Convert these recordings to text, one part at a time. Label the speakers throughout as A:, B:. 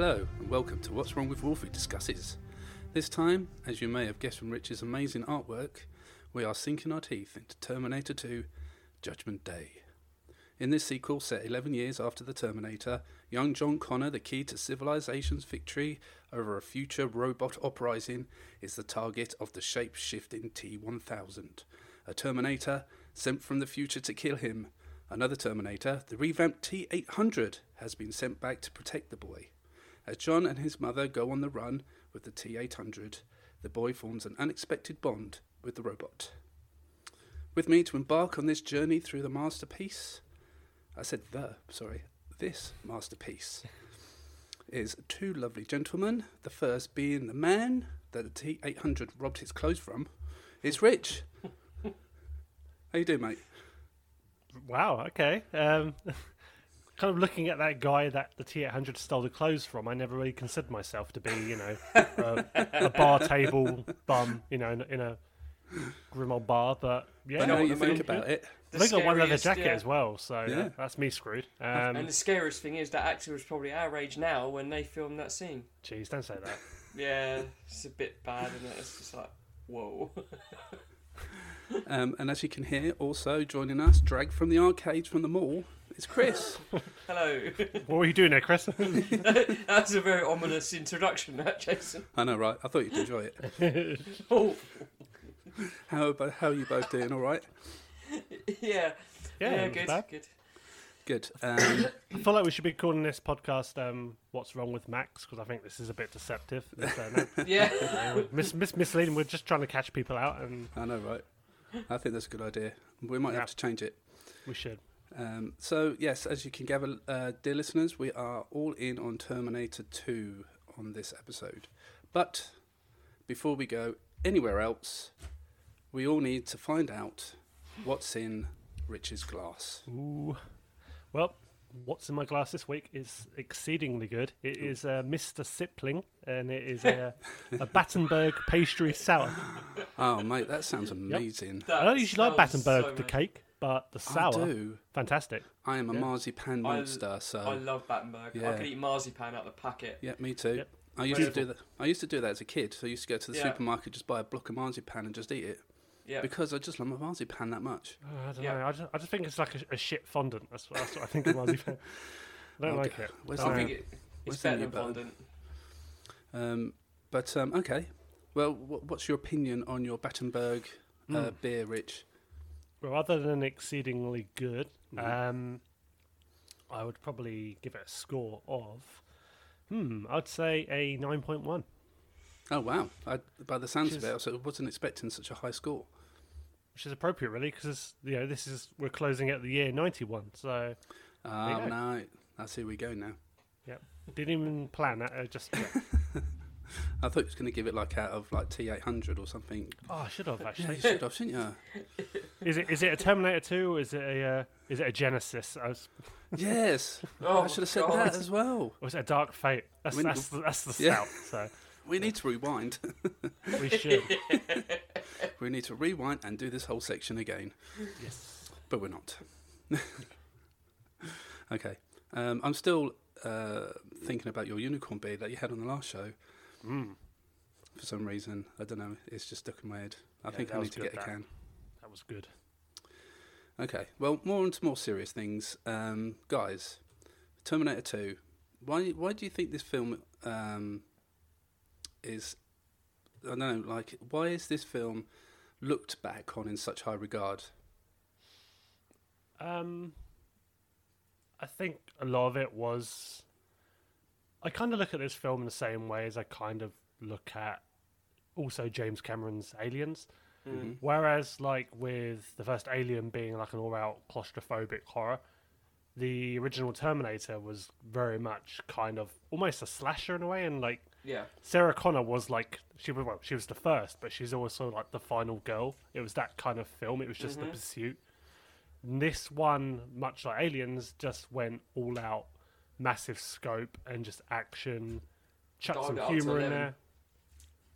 A: Hello, and welcome to What's Wrong with Wolfie Discusses. This time, as you may have guessed from Rich's amazing artwork, we are sinking our teeth into Terminator 2 Judgment Day. In this sequel, set 11 years after the Terminator, young John Connor, the key to civilization's victory over a future robot uprising, is the target of the shape shifting T 1000. A Terminator sent from the future to kill him. Another Terminator, the revamped T 800, has been sent back to protect the boy. As John and his mother go on the run with the T 800, the boy forms an unexpected bond with the robot. With me to embark on this journey through the masterpiece, I said the, sorry, this masterpiece, is two lovely gentlemen. The first being the man that the T 800 robbed his clothes from. It's Rich. How you doing, mate?
B: Wow. Okay. Um, kind of looking at that guy that the T800 stole the clothes from, I never really considered myself to be, you know, a, a bar table bum, you know, in, in a grim old bar. But yeah,
A: But
C: know what
A: you think about it.
C: The
B: they got one leather
C: scariest-
B: jacket
C: yeah.
B: as well, so
A: Yeah.
B: yeah, that's me screwed. Um,
C: and the scariest thing is that actor was probably our age now when they filmed that scene.
B: Jeez, don't say that.
C: Yeah, it's a bit bad, and it? it's just like, whoa.
A: Um, and as you can hear, also joining us, dragged from the arcades from the mall, is Chris.
C: Hello.
B: What were you doing there, Chris?
C: That's a very ominous introduction, that Jason.
A: I know, right? I thought you'd enjoy it.
C: Oh,
A: How about how are you both doing? All right,
C: yeah.
B: Yeah, not
C: good,
B: bad.
C: good.
A: good. Um,
B: I feel like we should be calling this podcast um, "What's Wrong with Max" because I think this is a bit deceptive. It's, uh, no-
C: Yeah.
B: mis- mis- misleading. We're just trying to catch people out, and
A: I know, right? I think that's a good idea. We might
B: Yeah.
A: have to change it.
B: we should.
A: Um, so yes, as you can gather, uh, dear listeners, we are all in on Terminator 2 on this episode. But before we go anywhere else, we all need to find out what's in Rich's glass.
B: Ooh. Well, what's in my glass this week is exceedingly good. It is uh, Mr. Sipling, and it is a, a Battenberg pastry sour.
A: Oh, mate, that sounds amazing.
B: I don't usually like Battenberg,
C: sounds
B: the cake, but the
A: I
B: sour,
A: do.
B: fantastic.
A: I am a
B: Yeah.
A: marzipan monster,
C: I
A: so I
C: love Battenberg.
A: Yeah.
C: I could eat marzipan out of the packet.
A: yeah, me too.
B: Yep.
A: I used to do that. I used to do that as a kid. So I used to go to the
C: Yeah.
A: supermarket, just buy a block of marzipan and just eat it
C: Yeah.
A: because I just love my marzipan that much.
B: Oh, I don't
C: Yeah.
B: know. I just, I just think it's like a, a shit fondant. That's, what- that's what I think of marzipan. I don't
A: Okay.
B: like it.
A: Where's
B: I
C: I
A: the-
C: think it, it's
A: the
C: better than fondant.
A: Um, but um, okay. Well, wh- what's your opinion on your Battenberg uh,
B: Mm.
A: beer, Rich?
B: Other than exceedingly good,
A: Mhm.
B: um, I would probably give it a score of, hmm, I'd say a 9.1.
A: Oh wow! I, by the sounds
B: Which
A: of it, I wasn't expecting such a high score.
B: which is appropriate, really, because you know this is we're closing out the year ninety one, so
A: Oh no, that's here we go now.
B: Yep, didn't even plan that. Uh, just yeah.
A: I thought you was going to give it like out of like T eight hundred or something.
B: oh, I should have
A: Yeah,
B: actually.
A: you should have, shouldn't you?
B: is it is it a Terminator two? Or is it a uh, is it a Genesis? I was,
A: yes,
C: Oh,
A: I should have said
C: God.
A: that as well.
B: or is it a Dark Fate? That's
A: We-
B: that's the, that's the
A: Yeah.
B: stout. So
A: We need to rewind.
B: we should.
A: we need to rewind and do this whole section again,
B: yes.
A: but we're not. okay, um, I'm still uh, thinking about your unicorn beer that you had on the last show.
B: Mm,
A: For some reason, I don't know. It's just stuck in my head. I
B: Yeah,
A: think I need to
B: good,
A: get a can.
B: that was good.
A: Okay, well, more on to more serious things, um, guys. Terminator Two. Why? Why do you think this film um, is? I don't know. Like, why is this film looked back on in such high regard?
B: Um, I think a lot of it was. I kind of look at this film in the same way as I kind of look at also James Cameron's Aliens.
A: Mhm.
B: Whereas, like with the first Alien being like an all-out claustrophobic horror, the original Terminator was very much kind of almost a slasher in a way, and like
C: Yeah.
B: Sarah Connor was like she was well, she was the first, but she's also like the final girl. It was that kind of film. It was just the
C: Mhm.
B: pursuit. And this one, much like Aliens, just went all out, massive scope and just action. Chuck
C: Dialed
B: some
C: it up to
B: humor in there.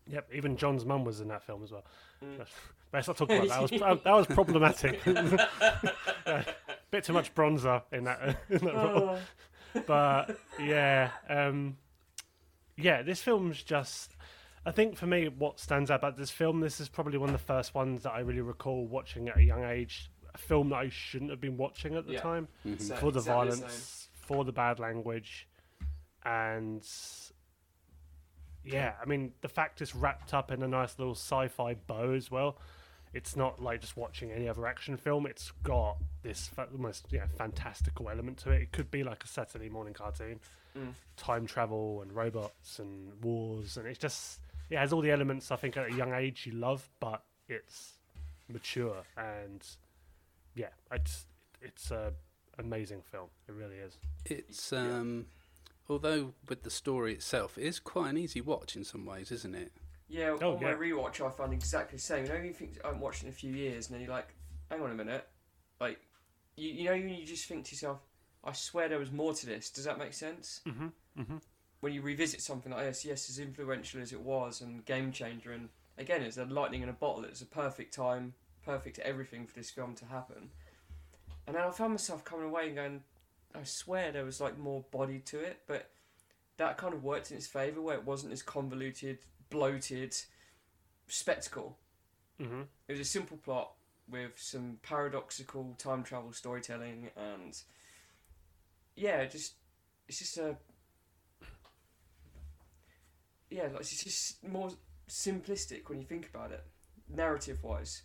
B: Yep, even John's mum was in that film as well.
C: Mm.
B: Let's not talk about that. That was, that was problematic. Yeah, bit too much bronzer in that, in that role
C: Oh.
B: but yeah, um, yeah, this film's just. I think for me, what stands out about this film, this is probably one of the first ones that I really recall watching at a young age. A film that I shouldn't have been watching at the
C: Yeah.
B: time
C: Sa-
B: for the
C: exactly same.
B: violence, for the bad language, and yeah, I mean the fact it's wrapped up in a nice little sci-fi bow as well. It's not like just watching any other action film. It's got this fa- almost yeah fantastical element to it. It could be like a Saturday morning cartoon,
C: Mm.
B: time travel and robots and wars, and it's just it has all the elements I think at a young age you love, but it's mature and yeah, it's it's a amazing film. It really is.
A: It's um, although with the story itself, it is quite an easy watch in some ways, isn't it?
C: Yeah,
B: Oh,
C: on my rewatch, I found exactly the same. You know, you think I haven't watched in a few years, and then you're like, hang on a minute, like, you, you know, you just think to yourself, I swear there was more to this. Does that make sense?
B: Mm-hmm. Mm-hmm.
C: When you revisit something like this, yes, as influential as it was and game changer, and again, it's a lightning in a bottle. It's a perfect time, perfect everything for this film to happen. And then I found myself coming away and going, I swear there was like more body to it, but that kind of worked in its favour where it wasn't this convoluted, bloated spectacle.
B: Mm-hmm.
C: It was a simple plot with some paradoxical time travel storytelling and yeah, just it's just a yeah, like, it's just more simplistic when you think about it, narrative wise.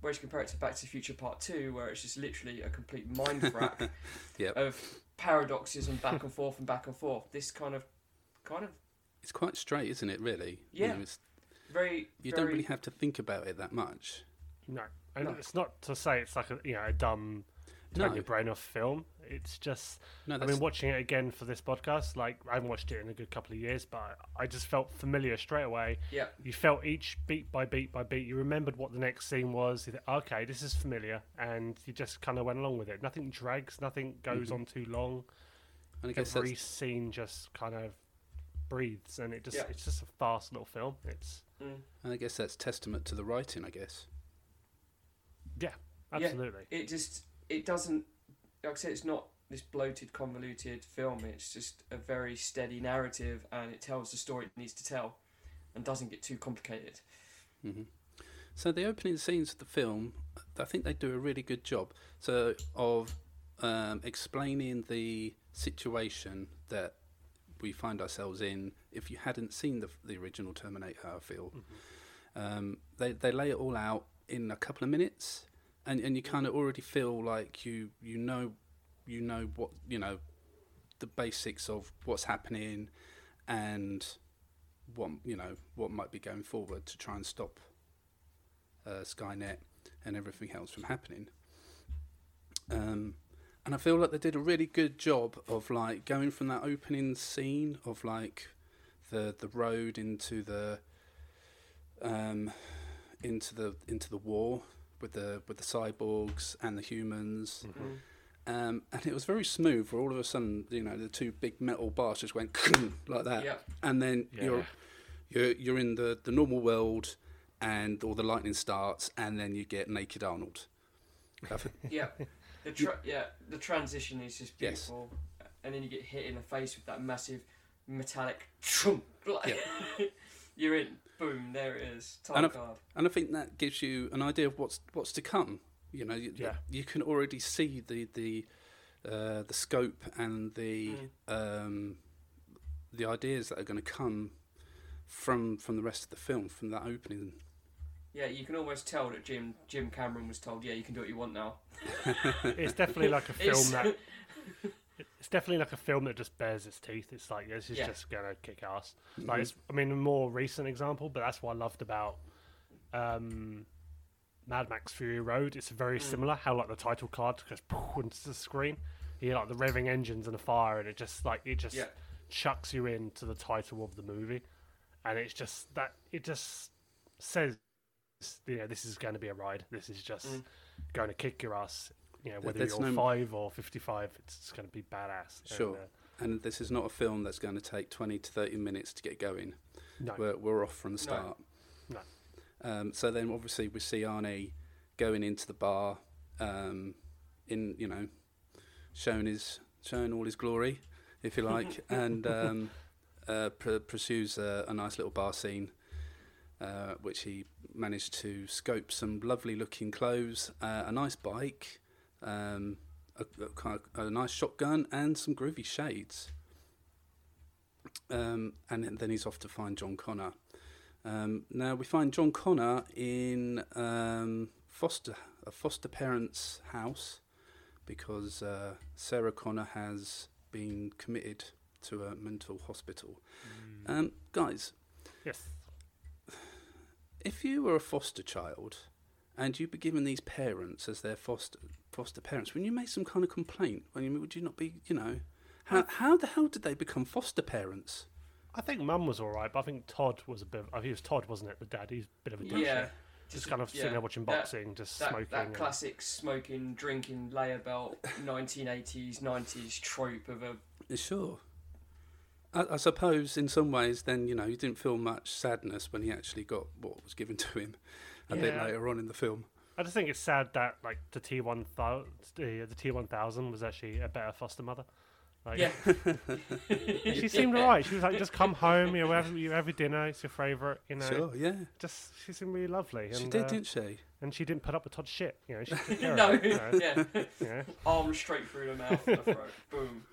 C: Whereas you compare it to Back to the Future Part Two, where it's just literally a complete mind frack
A: Yep.
C: of paradoxes and back and forth and back and forth. This kind of, kind of
A: It's quite straight, isn't it? Really. You
C: Yeah.
A: know, it's,
C: very.
A: you
C: very,
A: don't really have to think about it that much.
B: No, and
C: No.
B: it's not to say it's like a you know a dumb turn
A: No.
B: your brain off film. It's just
A: No,
B: I mean watching it again for this podcast. Like I haven't watched it in a good couple of years, but I just felt familiar straight away.
C: Yeah,
B: You felt each beat by beat by beat. You remembered what the next scene was. You think, okay, this is familiar, and you just kind of went along with it. Nothing drags. Nothing goes
A: Mhm.
B: on too long.
A: and I guess
B: Every
A: that's,
B: scene just kind of breathes, and it just
C: Yeah.
B: it's just a fast little film. It's
C: mm.
A: and I guess that's testament to the writing. I guess.
B: yeah, absolutely.
C: it just it doesn't like I said it's not this bloated convoluted film. It's just a very steady narrative and it tells the story it needs to tell and doesn't get too complicated.
A: Hmm So the opening scenes of the film, I think they do a really good job. So of um, explaining the situation that we find ourselves in. If you hadn't seen the the original Terminator, I feel. Um, they they lay it all out in a couple of minutes, and and you kind of already feel like you you know you know what you know the basics of what's happening and what you know what might be going forward to try and stop uh, Skynet and everything else from happening. Um, and I feel like they did a really good job of like going from that opening scene of like the the road into the um, into the into the war with the with the cyborgs and the humans.
B: Mhm.
A: Um, and it was very smooth. Where all of a sudden, you know, the two big metal bars just went like that,
C: yeah
A: and then
B: Yeah.
A: you're you're you're in the the normal world, and all the lightning starts, and then you get naked Arnold.
C: Yeah the tra- yeah the transition is just
A: Yes.
C: beautiful and then you get hit in the face with that massive metallic trump like you're in boom there it is
A: And
C: time
A: I've-
C: card
A: and I think that gives you an idea of what's what's to come. You know, you,
B: Yeah.
A: you can already see the the uh, the scope and the
C: Mm.
A: um, the ideas that are going to come from from the rest of the film, from that opening.
C: yeah you can almost tell that Jim Jim Cameron was told yeah you can do what you want now
B: it's definitely like a film
C: It's-
B: that it's definitely like a film that just bears its teeth. It's like this is
C: Yeah.
B: just gonna kick ass.
A: Mm-hmm.
B: Like it's, I mean, a more recent example, but that's what I loved about um, Mad Max Fury Road. It's very
C: Mm.
B: similar. How like the title card goes poof into the screen. You hear like the revving engines and the fire, and it just like it just
C: Yeah.
B: chucks you into the title of the movie, and it's just that it just says, you know, this is going to be a ride. This is just
C: Mm.
B: going to kick your ass. You know, whether
A: there's
B: you're
A: no-
B: five or fifty-five, it's going to be badass. And,
A: Sure.
B: uh,
A: And this is not a film that's going to take twenty to thirty minutes to get going.
B: no.
A: We're, we're off from the
C: No.
A: start.
B: No.
A: Um, so then, obviously, we see Arnie going into the bar, um, in you know, showing his showing all his glory, if you like, and um, uh, pr- pursues a, a nice little bar scene, uh, which he managed to scope some lovely looking clothes, uh, a nice bike, um, a, a, a nice shotgun, and some groovy shades. Um, and then- he's off to find John Connor. Um, now we find John Connor in um, foster a foster parent's house because uh, Sarah Connor has been committed to a mental hospital. Um, guys,
B: Yes.
A: if you were a foster child and you'd be given these parents as their foster foster parents, when you make some kind of complaint, when you would you not be, you know, how how the hell did they become foster parents?
B: I think Mum was all right, but I think Todd was a bit. I think it was Todd, wasn't it? The dad. He's a bit of a dick.
C: Yeah.
B: Just kind of sitting there watching
C: that-
B: boxing, just
C: That,
B: smoking.
C: that
B: and-
C: classic smoking, drinking, layer belt, 1980s, 90s trope of a.
A: Sure. I, I suppose in some ways, then you know, you didn't feel much sadness when he actually got what was given to him a bit later on in the film.
B: I just think it's sad that like the T one thousand, the T one thousand was actually a better foster mother. Like,
C: Yeah.
B: she seemed alright. She was like, just come home, you know, have, you have your dinner, it's your favourite, you know.
A: Sure, yeah,
B: Just she seemed really lovely.
A: she did,
B: uh,
A: didn't she?
B: and she didn't put up with Todd's shit. You know, she took care
C: no,
B: of it, you know,
C: yeah.
B: you know.
C: Arm straight through the mouth and the throat. Boom.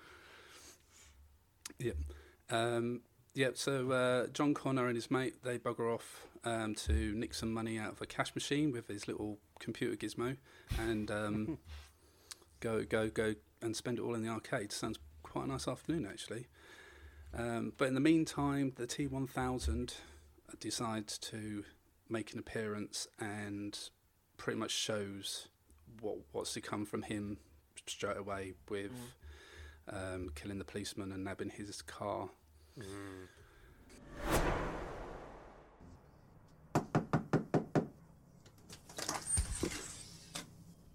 A: Um, yeah, so uh, John Connor and his mate they bugger off um, to nick some money out of a cash machine with his little computer gizmo, and um, go go go and spend it all in the arcade. Sounds quite a nice afternoon actually. Um, but in the meantime, the T1000 decides to make an appearance and pretty much shows what what's to come from him straight away with um, killing the policeman and nabbing his car. Mm.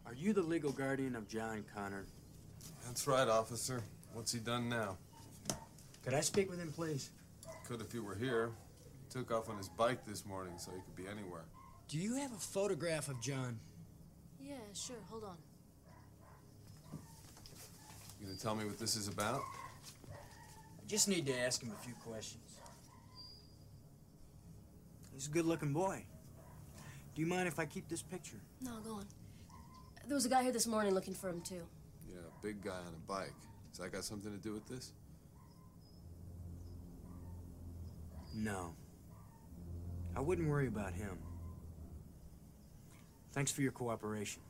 D: Are you the legal guardian of John Connor?
E: That's right, officer. What's he done now?
D: Could I speak with him, please?
E: Could if you were here. Took off on his bike this morning, so he could be anywhere.
D: Do you have a photograph of John?
F: Yeah, sure. Hold on.
E: You gonna tell me what this is about?
D: I just need to ask him a few questions. He's a good looking boy. Do you mind if I keep this picture?
F: No, go on. There was a guy here this morning looking for him too.
E: Yeah, big guy on a bike. Has that got something to do with this?
D: No. I wouldn't worry about him. Thanks for your cooperation.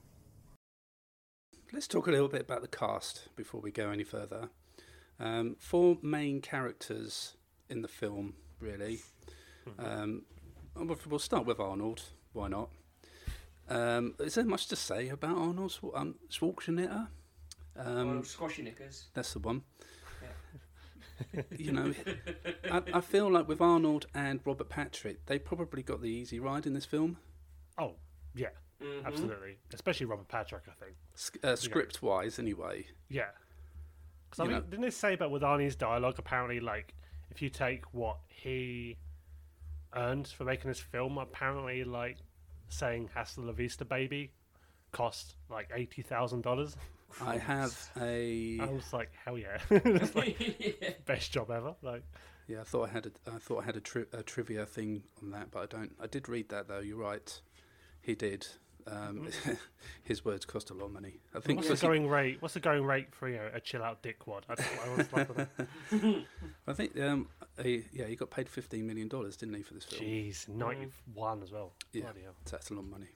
A: Let's talk a little bit about the cast before we go any further. Um, four main characters in the film, really. Um, we'll we'll start with Arnold. Why not? Um, is there much to say about Arnold Schwar- um, Schwarzenegger? Um,
C: Arnold Squashy Knickers.
A: That's the one. you know, I, I feel like with Arnold and Robert Patrick, they probably got the easy ride in this film.
B: Oh, yeah,
C: Mhm.
B: absolutely. Especially Robert Patrick, I think.
A: S- uh, script wise, anyway.
B: Yeah. Because I
A: You
B: think,
A: know-
B: didn't they say about with Arnie's dialogue, apparently, like, if you take what he earned for making this film, apparently, like, saying Hasta la Vista Baby cost, like, $80,000.
A: I have a.
B: I was like, hell yeah. it's like,
C: yeah.
B: best job ever. Like,
A: Yeah, I thought I had a, I thought I had a, tri- a trivia thing on that, but I don't. I did read that though. You're right. He did. Um, his words cost a lot of money. I think.
B: what's
A: was
B: the
A: he-
B: going rate? What's the going rate for, you know, a chill out dickwad? I, I always like.
A: I think. Um, he, yeah, he got paid fifteen million dollars, didn't he, for this film?
B: Jeez, 91 as well.
A: Yeah.
B: Bloody hell.
A: So that's a lot of money.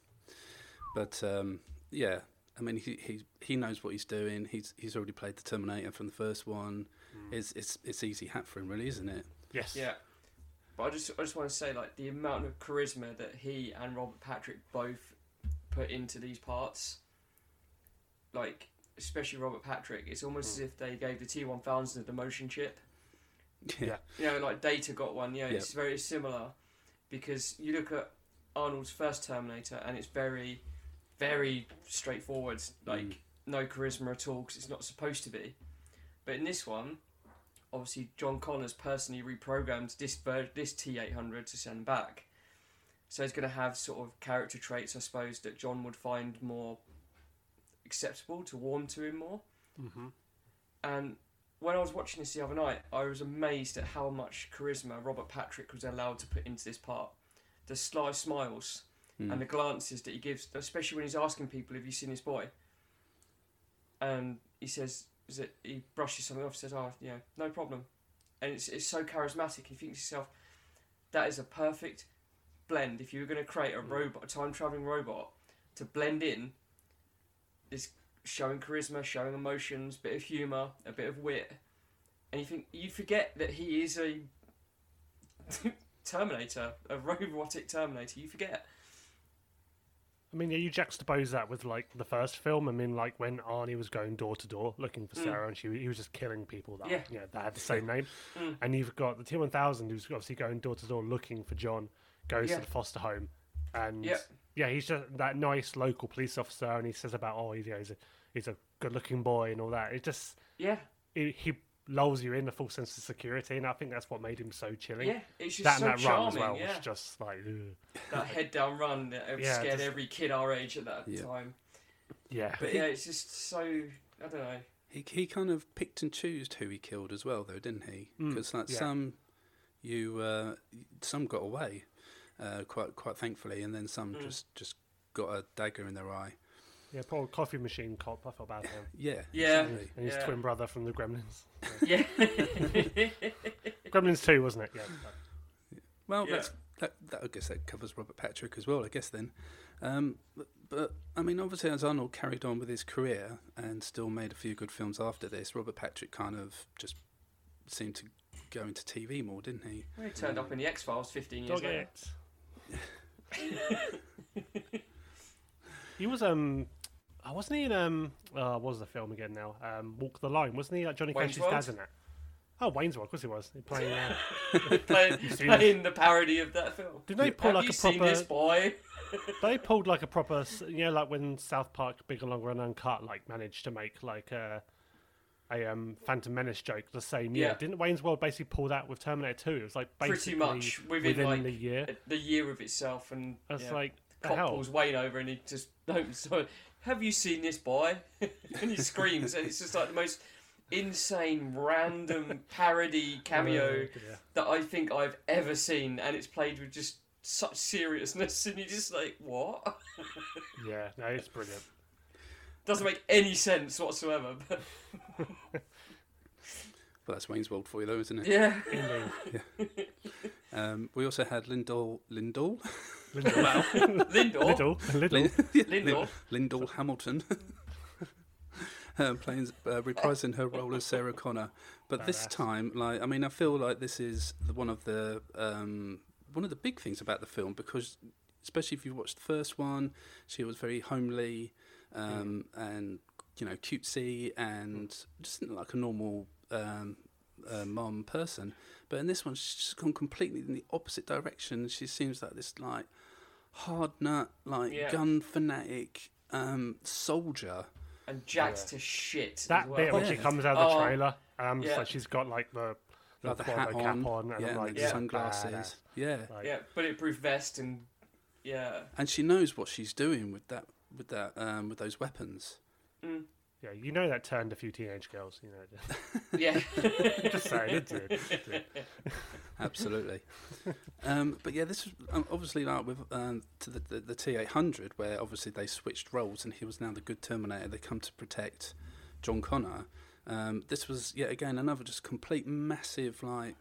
A: But um, yeah, I mean, he, he he knows what he's doing. He's he's already played the Terminator from the first one. It's it's it's easy hat for him, really, isn't it?
B: Yes.
C: Yeah. But I just I just want to say like the amount of charisma that he and Robert Patrick both put into these parts. Like especially Robert Patrick, it's almost as if they gave the T one thousand the emotion chip.
B: Yeah.
C: You know, like Data got one. Yeah,
A: Yeah.
C: it's very similar because you look at Arnold's first Terminator and it's very, very straightforward. Like
A: Mm.
C: no charisma at all because it's not supposed to be. But in this one, obviously John Connors personally reprogrammed this ver- this T eight hundred to send back. So he's going to have sort of character traits, I suppose, that John would find more acceptable to warm to him more.
B: hmm
C: And when I was watching this the other night, I was amazed at how much charisma Robert Patrick was allowed to put into this part. The sly smiles
A: Mm.
C: and the glances that he gives, especially when he's asking people, "Have you seen this boy?" And he says, "Is it?" He brushes something off. Says, "Oh, yeah, no problem." And it's it's so charismatic. He thinks to yourself, that is a perfect blend. If you were going to create a robot, a time traveling robot, to blend in, is showing charisma, showing emotions, bit of humour, a bit of wit, and you think you forget that he is a Terminator, a robotic Terminator. You forget.
B: I mean, yeah, you juxtapose that with like the first film. I mean, like when Arnie was going door to door looking for
C: Mm.
B: Sarah, and she he was just killing people that
C: Yeah.
B: you know, that had the same name.
C: Mm.
B: And you've got the T one thousand who's obviously going door to door looking for John, goes
C: Yeah.
B: to the foster home, and
C: Yeah.
B: yeah, he's just that nice local police officer, and he says about oh he's, yeah, he's a he's a good looking boy and all that. It just
C: Yeah,
B: it, he lulls you in the full sense of security, and I think that's what made him so chilling.
C: yeah. It's just
B: that
C: so
B: and that
C: charming.
B: run as well
C: yeah,
B: was just like ugh.
C: that head down run that
B: Yeah,
C: scared
B: just-
C: every kid our age at that
A: Yeah.
C: time.
B: yeah.
C: But yeah, it's just so I don't know.
A: He he kind of picked and chose who he killed as well, though, didn't he?
B: Mm,
A: Because like
B: yeah.
A: some, you uh, some got away, uh, quite quite thankfully, and then some
C: Mm.
A: just just got a dagger in their eye.
B: Yeah, poor coffee machine cop. I felt bad for him.
A: Yeah,
C: Yeah.
A: exactly.
B: And his
C: Yeah.
B: twin brother from the Gremlins.
C: Yeah,
B: Gremlins 2, wasn't it? Yeah.
A: Well,
C: Yeah.
A: that's, that, that I guess that covers Robert Patrick as well. I guess then, um, but, but I mean, obviously, as Arnold carried on with his career and still made a few good films after this, Robert Patrick kind of just seemed to go into TV more, didn't he?
C: he turned up in the X Files 15 years
B: Dog
C: later.
B: it. He was, um, oh, wasn't he in, um, uh, what was the film again now? Um, Walk the Line. Wasn't he like Johnny
C: Wayne's
B: Cash's
C: World?
B: dad in it. Oh, Wayne's World, of course he was. He playing, uh,
C: playing, playing the parody of that film.
B: Didn't they pull
C: Have
B: like
C: you
B: a
C: seen
B: proper-
C: this boy?
B: they pulled like a proper, you know, like when South Park Big and Longer and Uncut like managed to make like a a um, Phantom Menace joke the same year.
C: Yeah.
B: Didn't Wayne's World basically pull that with Terminator 2? It was like
C: Pretty much within, like,
B: the year.
C: The year of itself, and
B: it's
C: yeah.
B: like the
C: cop
B: hell.
C: pulls Wayne over and he just no so have you seen this boy and he screams and it's just like the most insane random parody cameo
B: yeah.
C: that I think I've ever seen and it's played with just such seriousness and you're just like what
B: Yeah, no, it's brilliant.
C: Doesn't make any sense whatsoever but
A: Well, that's Wayne's World for you, though, isn't it?
C: yeah
B: Indeed.
A: Um, we also had Lindell Lindell
B: Lindor.
C: Lindor
B: Little, little.
A: Lin-
C: Lindor
A: Lindell Hamilton. um, playing, uh, reprising her role as Sarah Connor, but this
B: Badass.
A: time, like, I mean, I feel like this is the, one of the um, one of the big things about the film because, especially if you watched the first one, she was very homely um, and you know cutesy and just like a normal um, uh, mom person. But in this one, she's just gone completely in the opposite direction. She seems like this like hard nut, like
C: Yeah.
A: gun fanatic um, soldier.
C: and jacked to shit
B: That
C: as well.
B: bit when she comes out of the
C: Oh,
B: trailer, um,
C: yeah.
B: so she's got like the the,
A: Like the
B: Quado
A: hat
B: cap
A: on,
B: on, and
A: yeah,
B: I'm like
A: the
C: Yeah.
A: sunglasses, yeah,
B: Like,
C: yeah bulletproof vest and yeah
A: and she knows what she's doing with that, with that, um, with those weapons.
C: mm,
B: yeah, you know that turned a few teenage girls. You know,
C: yeah
B: just saying it did. It did.
A: Absolutely. um, but yeah, this was um, obviously like with um, to the, the, the T eight hundred, where obviously they switched roles, and he was now the good Terminator. They come to protect John Connor. Um, this was yet again another just complete massive like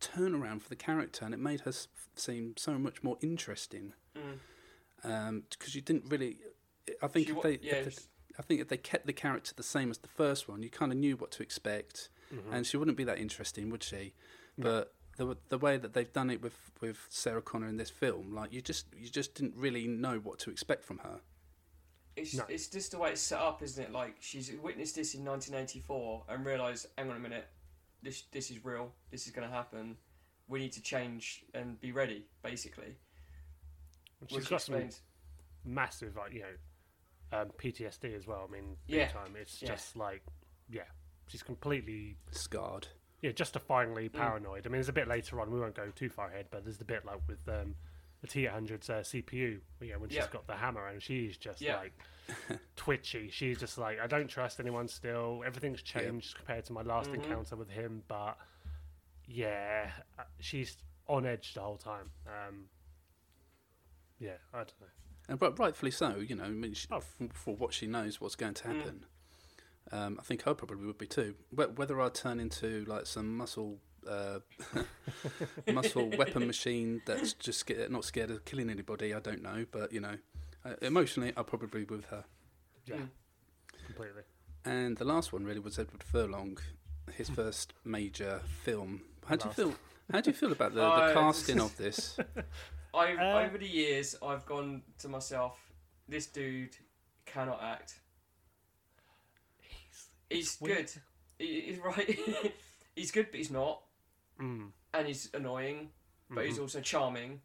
A: turnaround for the character, and it made her seem so much more interesting.
C: Mm.
A: Because you didn't really, I think
C: She
A: if they,
C: yeah,
A: if they I think if they kept the character the same as the first one, you kind of knew what to expect,
B: Mhm.
A: and she wouldn't be that interesting, would she?
B: No.
A: But the the way that they've done it with, with Sarah Connor in this film, like you just you just didn't really know what to expect from her.
C: It's
B: No.
C: it's just the way it's set up, isn't it? Like she's witnessed this in 1984 and realised, hang on a minute, this this is real. This is going to happen. We need to change and be ready, basically.
B: She's
C: Which
B: got some
C: explains.
B: massive, like you know, um, PTSD as well. I mean, big
C: Yeah.
B: time. It's
C: Yeah.
B: just like, yeah, she's completely,
A: Scarred.
B: yeah, justifyingly
C: Mm.
B: paranoid. I mean, there's a bit later on. We won't go too far ahead, but there's the bit like with um, the T800's uh, CPU. Yeah, when she's
C: Yep.
B: got the hammer and she's just
C: Yeah.
B: like twitchy. She's just like, I don't trust anyone still. Everything's changed compared to my last
C: Mhm.
B: encounter with him, but yeah, uh, she's on edge the whole time. Um, yeah, I don't know.
A: And right, rightfully so, you know, I mean, she,
B: Oh.
A: f- for what she knows what's going to
C: Mm.
A: happen. Um, I think I probably would be too. Whether I turn into like some muscle, uh, muscle weapon machine that's just scared, not scared of killing anybody, I don't know. But you know, uh, emotionally, I'll probably be with her.
B: Yeah,
C: Mm.
B: completely.
A: And the last one really was Edward Furlong, his first major film. How do you feel? How do you feel about the, the
C: this
A: casting of this?
C: I've,
B: Uh,
C: over the years, I've gone to myself, this dude cannot act.
B: He's,
C: He's good. He, he's right. he's good, but he's not.
B: mm,
C: And he's annoying, but he's
B: mhm.
C: also charming.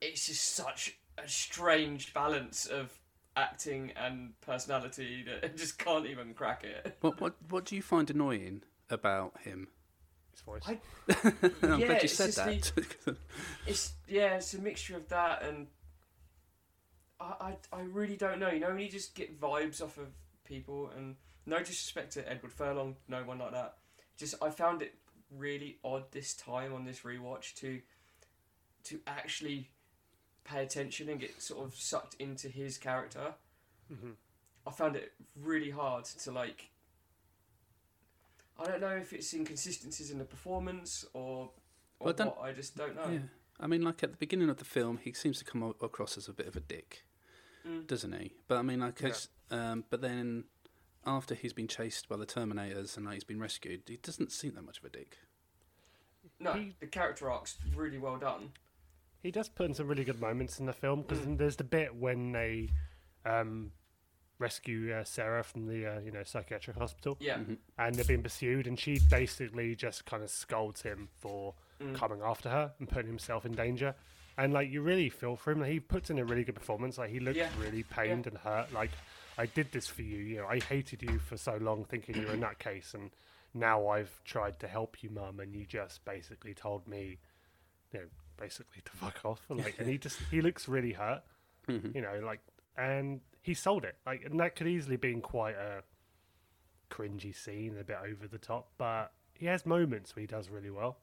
C: It's just such a strange balance of acting and personality that I just can't even crack it.
A: What what what do you find annoying about him?
B: Voice.
C: I-
A: I'm
C: Yeah,
A: glad you said that.
C: It's yeah, it's a mixture of that and I, I, I really don't know. You know, when you just get vibes off of people, and no disrespect to Edward Furlong, no one like that. Just I found it really odd this time on this rewatch to to actually pay attention and get sort of sucked into his character.
B: Mhm.
C: I found it really hard to like. I don't know if it's inconsistencies in the performance or, or
A: Well, don't-
C: what. I just don't know.
A: yeah, I mean, like at the beginning of the film, he seems to come across as a bit of a dick,
C: Mm.
A: doesn't he? But I mean, like,
B: Yeah.
A: it's- um, but then after he's been chased by the Terminators and like, he's been rescued, he doesn't seem that much of a dick.
C: No,
B: He-
C: the character arc's really well done.
B: He does put in some really good moments in the film because
C: Mm.
B: there's the bit when they um, rescue uh, Sarah from the uh, you know psychiatric hospital
C: Yeah.
A: Mhm.
B: and they're being pursued, and she basically just kind of scolds him for
C: Mm.
B: coming after her and putting himself in danger. And like you really feel for him. Like, he puts in a really good performance. Like he looks
C: Yeah.
B: really pained and hurt. Like I did this for you. You know, I hated you for so long, thinking you were a nutcase, and now I've tried to help you, mum, and you just basically told me, you know, basically to fuck off. Like, and he just he looks really hurt.
A: Mhm.
B: You know, like, and he sold it. Like, and that could easily been quite a cringy scene, a bit over the top, but he has moments where he does really well.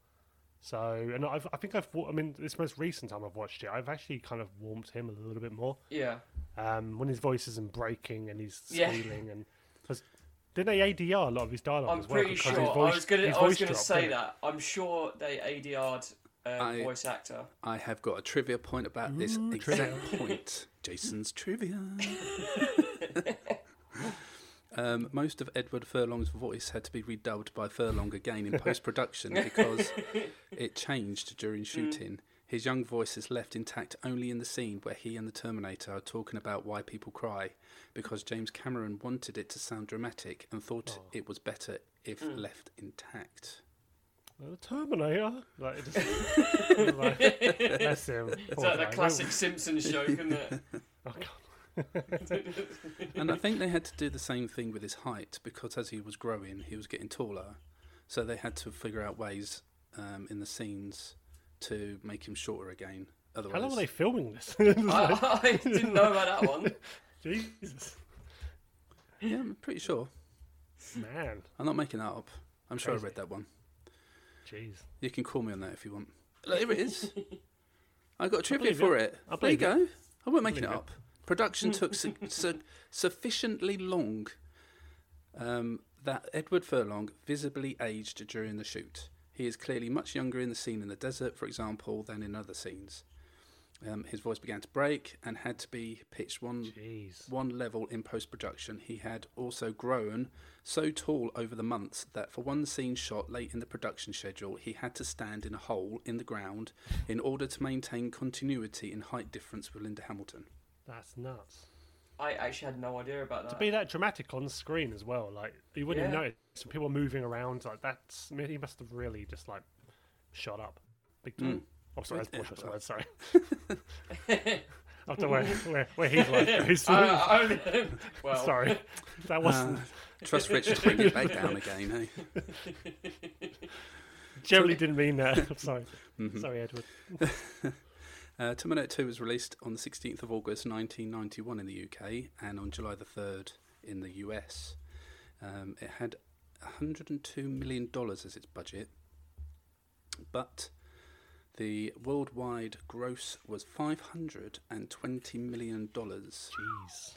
B: So, and I've, I think I've, I mean, this most recent time I've watched it, I've actually kind of warmed him a little bit more.
C: Yeah.
B: Um, when his voice isn't breaking and he's
C: Yeah.
B: squealing and because didn't they ADR a lot of his dialogue
C: I'm
B: as well?
C: pretty sure.
B: his voice,
C: I was gonna.
B: his
C: I was gonna
B: dropped,
C: say that. I'm sure they ADR'd a
A: I-
C: voice actor.
A: I have got a trivia point about this
B: Ooh,
A: exact point. Jason's trivia. um, most of Edward Furlong's voice had to be redubbed by Furlong again in post production because it changed during shooting. His young voice is left intact only in the scene where he and the Terminator are talking about why people cry, because James Cameron wanted it to sound dramatic and thought
B: Oh.
A: it was better if
C: Mm.
A: left intact.
B: Well, the Terminator. Like, it just, like, that's him.
C: It's like
B: guy.
C: that classic Simpsons joke, isn't it?
B: Oh, God.
A: And I think they had to do the same thing with his height because as he was growing, he was getting taller. So they had to figure out ways um, in the scenes to make him shorter again. Otherwise,
B: How long were they filming this?
C: I, I didn't know about that one.
B: Jesus,
A: yeah, I'm pretty sure.
B: man,
A: I'm not making that up. I'm sure I read that one.
B: Jeez.
A: You can call me on that if you want. Look, Here it is. I got trivia for
B: it.
A: it. There you
B: believe
A: go. I won't making it
B: believe it.
A: up. Production took su- su- sufficiently long um, that Edward Furlong visibly aged during the shoot. He is clearly much younger in the scene in the desert, for example, than in other scenes. Um, his voice began to break and had to be pitched one
B: Jeez.
A: one level in post production. He had also grown so tall over the months that for one scene shot late in the production schedule, he had to stand in a hole in the ground in order to maintain continuity in height difference with Linda Hamilton.
B: That's nuts.
C: I actually had no idea about that.
B: To be that dramatic on screen as well, like you wouldn't
C: Yeah.
B: have noticed some people moving around like that's. I mean, he must have really just like shot up, big time.
A: Mm.
B: Oh, sorry,
A: Well,
B: that's
A: yeah,
B: bullshit. Sorry. After where, where, where he's like, who's,
C: I, I only, well,
B: sorry, that wasn't
A: Uh, trust Rich to bring it back down again, eh?
B: generally didn't mean that. I'm sorry,
A: Mhm.
B: sorry, Edward.
A: Uh, Terminator 2 was released on the 16th of August 1991 in the UK and on July the 3rd in the US. Um, it had $102 million as its budget, but the worldwide gross was $520 million.
B: Jeez.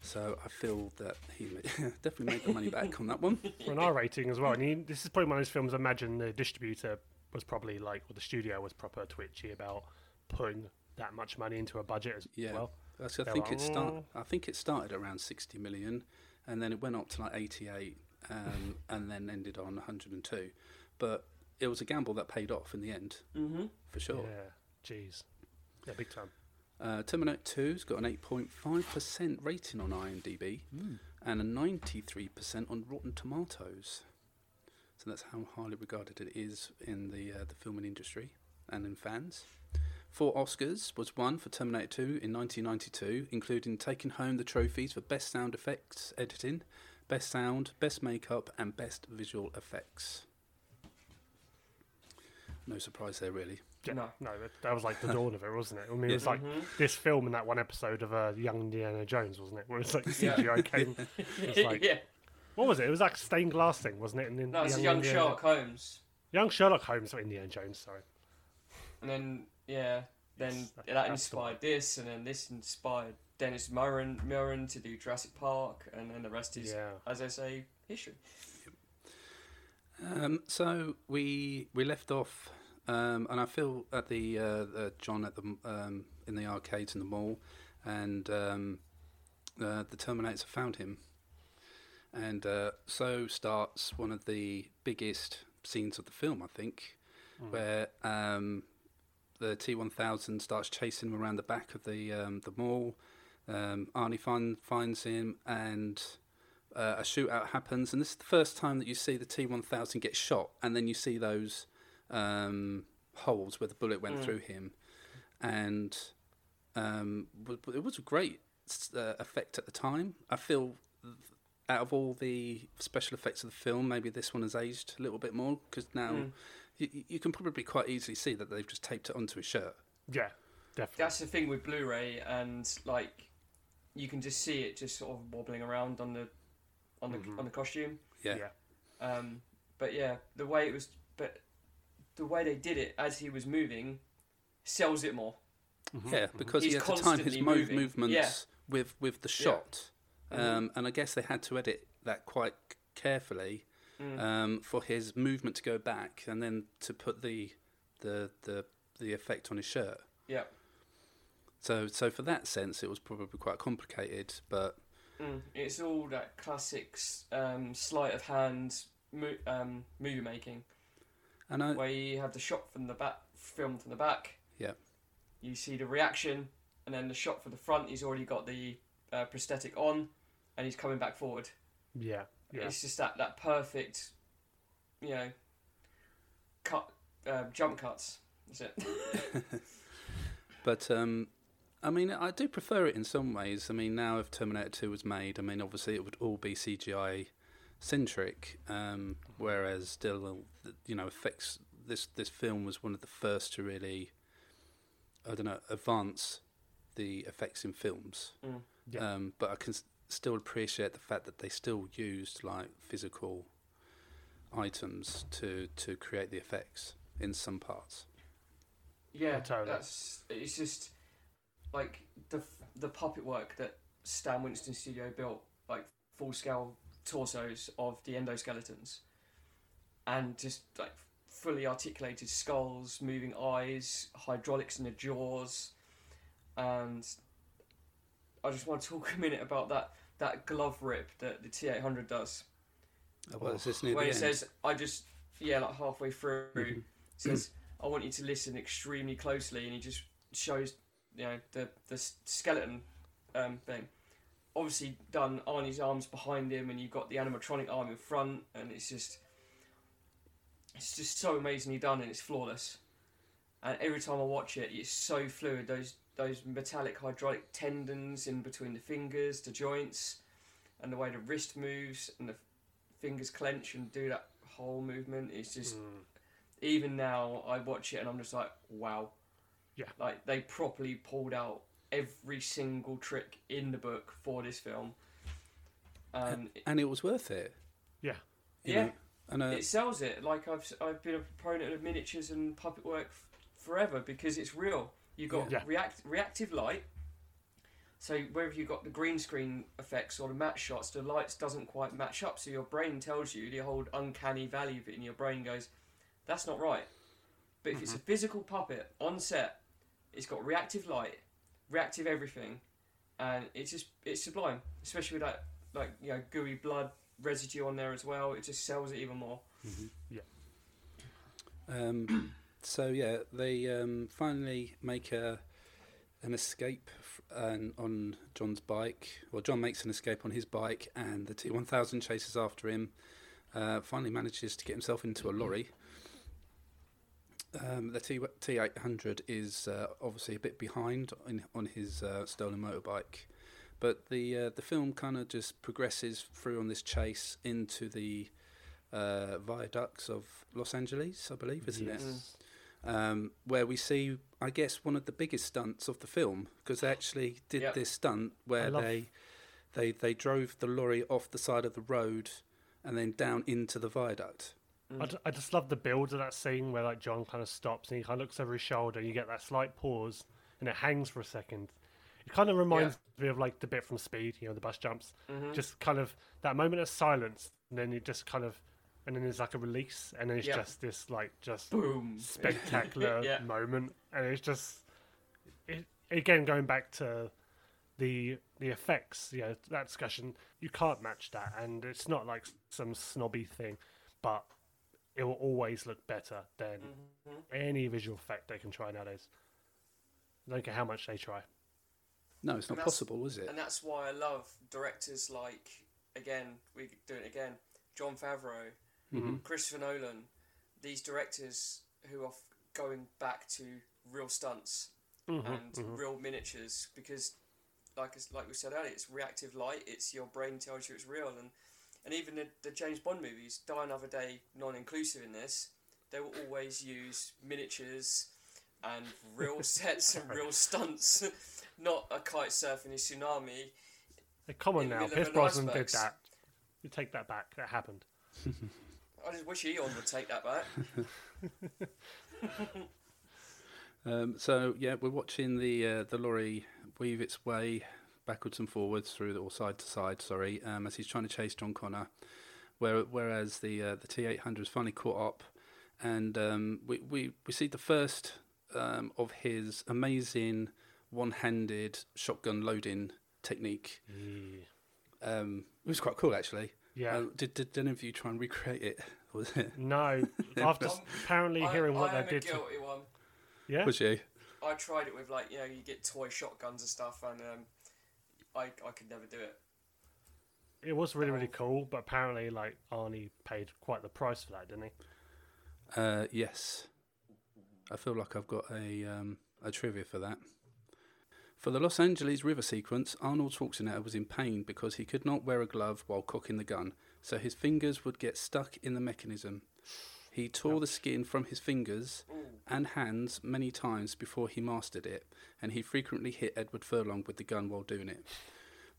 A: So I feel that he definitely made the money back on that one.
B: For an R rating as well. And you, this is probably one of those films. I imagine the distributor was probably like, or the studio was proper twitchy about putting that much money into a budget as
A: Yeah.
B: well.
A: I think
B: like,
A: it start.
B: "Mm."
A: I think it started around sixty million, and then it went up to like eighty-eight, um, and then ended on one hundred and two. But it was a gamble that paid off in the end,
C: Mm-hmm.
A: for sure.
B: Yeah. Jeez. Yeah, big time.
A: Uh, Terminator 2's got an 8.5% rating on IMDb and a 93% on Rotten Tomatoes. So that's how highly regarded it is in the uh, the filming industry and in fans. Four Oscars was won for Terminator 2 in 1992, including taking home the trophies for Best Sound Effects Editing, Best Sound, Best Makeup, and Best Visual Effects. No surprise there, really.
B: Yeah,
C: No.
B: no, that, that was like the dawn of it, wasn't it? I mean, it was
A: Yeah.
B: like
C: Mhm.
B: this film and that one episode of uh, Young Indiana Jones, wasn't it? Where it's like
C: Yeah.
B: CGI came. It's like,
C: yeah.
B: what was it? It was like stained glass thing, wasn't it? And then
C: No, it's a young
B: Indiana-
C: Sherlock Holmes.
B: Young Sherlock Holmes or Indiana Jones, sorry.
C: And then, yeah, then
B: Yes, that-
C: that
B: that's the
C: inspired this, and then this inspired Dennis Muren, Muren to do Jurassic Park, and then the rest is,
B: Yeah.
C: as I say, history.
A: Um, so we we left off, um, and I feel at the uh, uh, John at the um, in the arcades in the mall, and um, uh, the Terminators have found him, and uh, so starts one of the biggest scenes of the film, I think, where um, the T one thousand starts chasing him around the back of the um, the mall. Um, Arnie find, finds him and uh, a shootout happens, and this is the first time that you see the T one thousand get shot, and then you see those um, holes where the bullet went
C: Mm.
A: through him, and um, w- w- it was a great uh, effect at the time. I feel out of all the special effects of the film, maybe this one has aged a little bit more because now
C: Mm.
A: you, you can probably quite easily see that they've just taped it onto his shirt.
B: Yeah, definitely.
C: That's the thing with Blu-ray, and like, you can just see it just sort of wobbling around on the, on the
B: Mhm.
C: on the costume.
A: Yeah.
B: Yeah.
C: Um, but yeah, the way it was, but the way they did it as he was moving, sells it more.
B: Mhm,
A: Yeah,
B: mhm.
A: because
C: He's
A: he, at to time his move,
C: moving.
A: movements
C: Yeah.
A: with with the
C: Yeah.
A: shot,
C: Mhm.
A: um, and I guess they had to edit that quite carefully
C: Mm.
A: um, for his movement to go back, and then to put the the the the effect on his shirt.
C: yeah.
A: So so for that sense, it was probably quite complicated, but
C: Mm, it's all that classics um, sleight of hand mo- um, movie making,
A: and I
C: where you have the shot from the back, filmed from the back.
A: Yeah.
C: You see the reaction, and then the shot from the front. He's already got the uh, prosthetic on, and he's coming back forward.
B: Yeah, yeah.
C: It's just that that perfect, you know, cut uh, jump cuts. That's it.
A: But um, I mean, I do prefer it in some ways. I mean, now if Terminator Two was made, I mean, obviously it would all be CGI centric, um, whereas still, uh, you know, effects. This this film was one of the first to really, I don't know, advance the effects in films.
C: Mm.
B: Yeah.
A: Um, but I can still appreciate the fact that they still used like physical items to to create the effects in some parts.
C: Yeah,
B: totally.
C: that's it's just like the the puppet work that Stan Winston Studio built, like full scale torsos of the endoskeletons, and just like fully articulated skulls, moving eyes, hydraulics in the jaws, and I just want to talk a minute about that that glove rip that the T eight hundred does.
A: Oh, well, this near
C: where it
A: end?
C: says, "I just yeah, like halfway through,
A: Mhm.
C: says, I want you to listen extremely closely," and he just shows you know the the skeleton um, thing. Obviously done. Arnie's arms behind him, and you've got the animatronic arm in front, and it's just it's just so amazingly done, and it's flawless. And every time I watch it, it's so fluid. Those those metallic hydraulic tendons in between the fingers, the joints, and the way the wrist moves, and the fingers clench and do that whole movement is just
B: Mm.
C: even now I watch it and I'm just like wow
B: Yeah.
C: Like they properly pulled out every single trick in the book for this film. And
A: and it was worth it.
B: Yeah.
A: you
C: yeah,
A: know. And uh,
C: it sells it. Like I've I've been a proponent of miniatures and puppet work f- forever because it's real. You got
B: Yeah.
C: react reactive light. So whether you got the green screen effects or the match shots, the lights doesn't quite match up. So your brain tells you the whole uncanny valley of it, and your brain goes, "That's not right." But if it's a physical puppet on set, it's got reactive light, reactive everything, and it's just it's sublime. Especially with that like you know gooey blood residue on there as well. It just sells it even more.
A: Um, so yeah, they um, finally make a an escape f- and on John's bike. Well, John makes an escape on his bike, and the T1000 chases after him. Uh, finally, manages to get himself into a lorry. Um, the T T800 is uh, obviously a bit behind in, on his uh, stolen motorbike, but the uh, the film kind of just progresses through on this chase into the uh, viaducts of Los Angeles, I believe, isn't it?
B: Yes.
A: um, where we see, I guess, one of the biggest stunts of the film because they actually did
C: Yep.
A: this stunt where
B: love-
A: they, they they drove the lorry off the side of the road and then down into the viaduct.
B: I, ju- just love the build of that scene where like John kind of stops and he kind of looks over his shoulder. and You get that slight pause, and it hangs for a second. It kind of reminds me of like the bit from Speed, you know, the bus jumps.
C: Mm-hmm.
B: Just kind of that moment of silence, and then it just kind of, and then there's like a release, and then it's
C: Yeah.
B: just this like just
C: Boom.
B: spectacular
C: Yeah.
B: moment, and it's just, it, again going back to the the effects, you know, that discussion, you can't match that, and it's not like some snobby thing, but it will always look better than
C: Mm-hmm.
B: any visual effect they can try nowadays. I don't care how much they try.
A: No, it's not possible, is it?
C: And that's why I love directors like, again, we do it again, Jon Favreau,
A: Mm-hmm.
C: Christopher Nolan, these directors who are f- going back to real stunts
B: Mm-hmm,
C: and real miniatures because, like like we said earlier, it's reactive light. It's your brain tells you it's real, and and even the, the James Bond movies, Die Another Day, non-inclusive in this, they will always use miniatures and real sets and real stunts, not a kite surfing a tsunami.
B: Hey, come on
C: In the
B: now,
C: middle of
B: Pierce Brosnan did that. You take that back. That happened.
C: I just wish Eon would take that back.
A: Um, so yeah, we're watching the uh, the lorry weave its way backwards and forwards through the, or side to side. Sorry, um, as he's trying to chase John Connor, where, whereas the uh, the T eight hundred is finally caught up, and um, we, we we see the first um, of his amazing one handed shotgun loading technique. Um, it was quite cool actually.
B: Yeah.
A: Uh, did, did any of you try and recreate it? Was it?
B: No, after
C: Um,
B: apparently
C: I,
B: hearing what
C: I am
B: they did.
C: a
B: to-
C: guilty one.
B: yeah,
A: Was you?
C: I tried it with like you know you get toy shotguns and stuff, and um, I I could never do it.
B: it was really really cool, but apparently like Arnie paid quite the price for that, didn't he?
A: Uh, yes. I feel like I've got a um, a trivia for that. For the Los Angeles River sequence, Arnold Schwarzenegger was in pain because he could not wear a glove while cocking the gun, so his fingers would get stuck in the mechanism. He tore the skin from his fingers and hands many times before he mastered it, and he frequently hit Edward Furlong with the gun while doing it.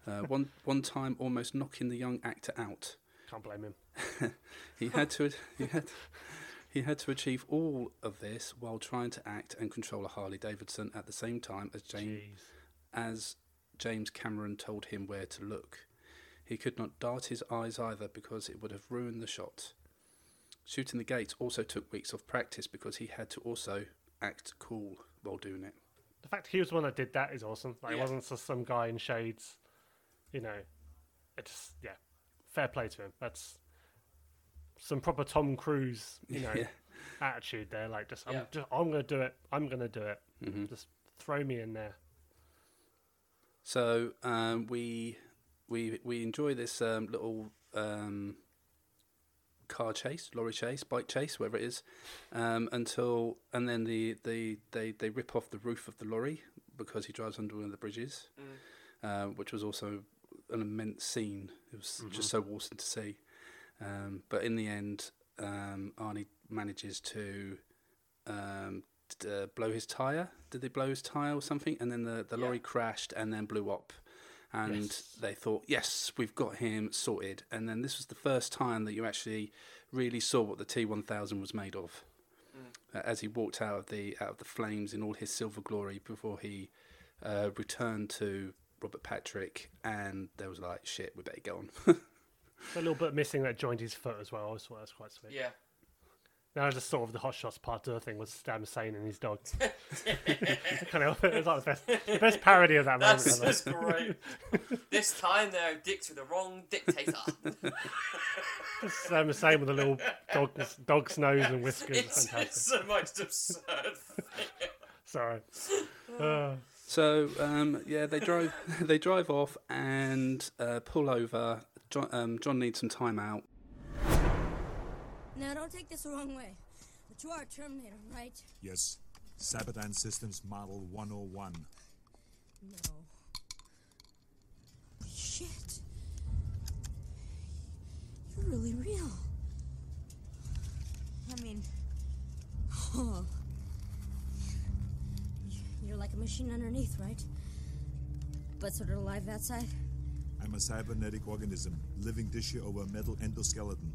A: Uh, one one time, almost knocking the young actor out.
B: Can't blame him.
A: He had to he had he had to achieve all of this while trying to act and control a Harley Davidson at the same time as James as James Cameron told him where to look. He could not dart his eyes either because it would have ruined the shot. Shooting the gates also took weeks of practice because he had to also act cool while doing it.
B: The fact he was the one that did that is awesome. Like, it wasn't just some guy in shades. You know, it's yeah, fair play to him. That's some proper Tom Cruise, you know,
A: Yeah.
B: attitude there. Like, just I'm
C: Yeah.
B: just I'm gonna do it. I'm gonna do it.
A: Mm-hmm.
B: Just throw me in there.
A: So um, we we we enjoy this um, little um, car chase, lorry chase, bike chase, whatever it is, um, until and then the, the they they rip off the roof of the lorry because he drives under one of the bridges, uh, which was also an immense scene. It was just so awesome to see. Um, but in the end, um, Arnie manages to um, uh, blow his tire. Did they blow his tire or something? And then the the lorry
C: Yeah.
A: crashed and then blew up. And
B: Yes.
A: they thought, yes, we've got him sorted. And then this was the first time that you actually really saw what the T1000 was made of. Uh, as he walked out of the out of the flames in all his silver glory before he uh, returned to Robert Patrick, and there was like, shit, we better go on.
B: A little bit missing that joined his foot as well. I thought that's quite sweet.
C: Yeah.
B: Now I just thought of the Hot Shots Part Two thing was Saddam Hussein and his dog. kind of, it was like the best, the best parody of that moment.
C: That's,
B: ever.
C: that's great. this time they're dicked with the wrong dictator.
B: Saddam Hussein with a little dog's, dog's nose and whiskers.
C: it's,
B: Fantastic.
C: it's the most absurd thing.
B: Sorry. Uh,
A: So um, yeah, they drive they drive off and uh, pull over. John, um, John needs some time out.
F: Now, don't take this the wrong way. But you are a Terminator, right?
G: Yes. Cyberdyne Systems Model 101.
F: No. Shit. You're really real. I mean, huh. You're like a machine underneath, right? But sort of alive outside?
G: I'm a cybernetic organism, living tissue over a metal endoskeleton.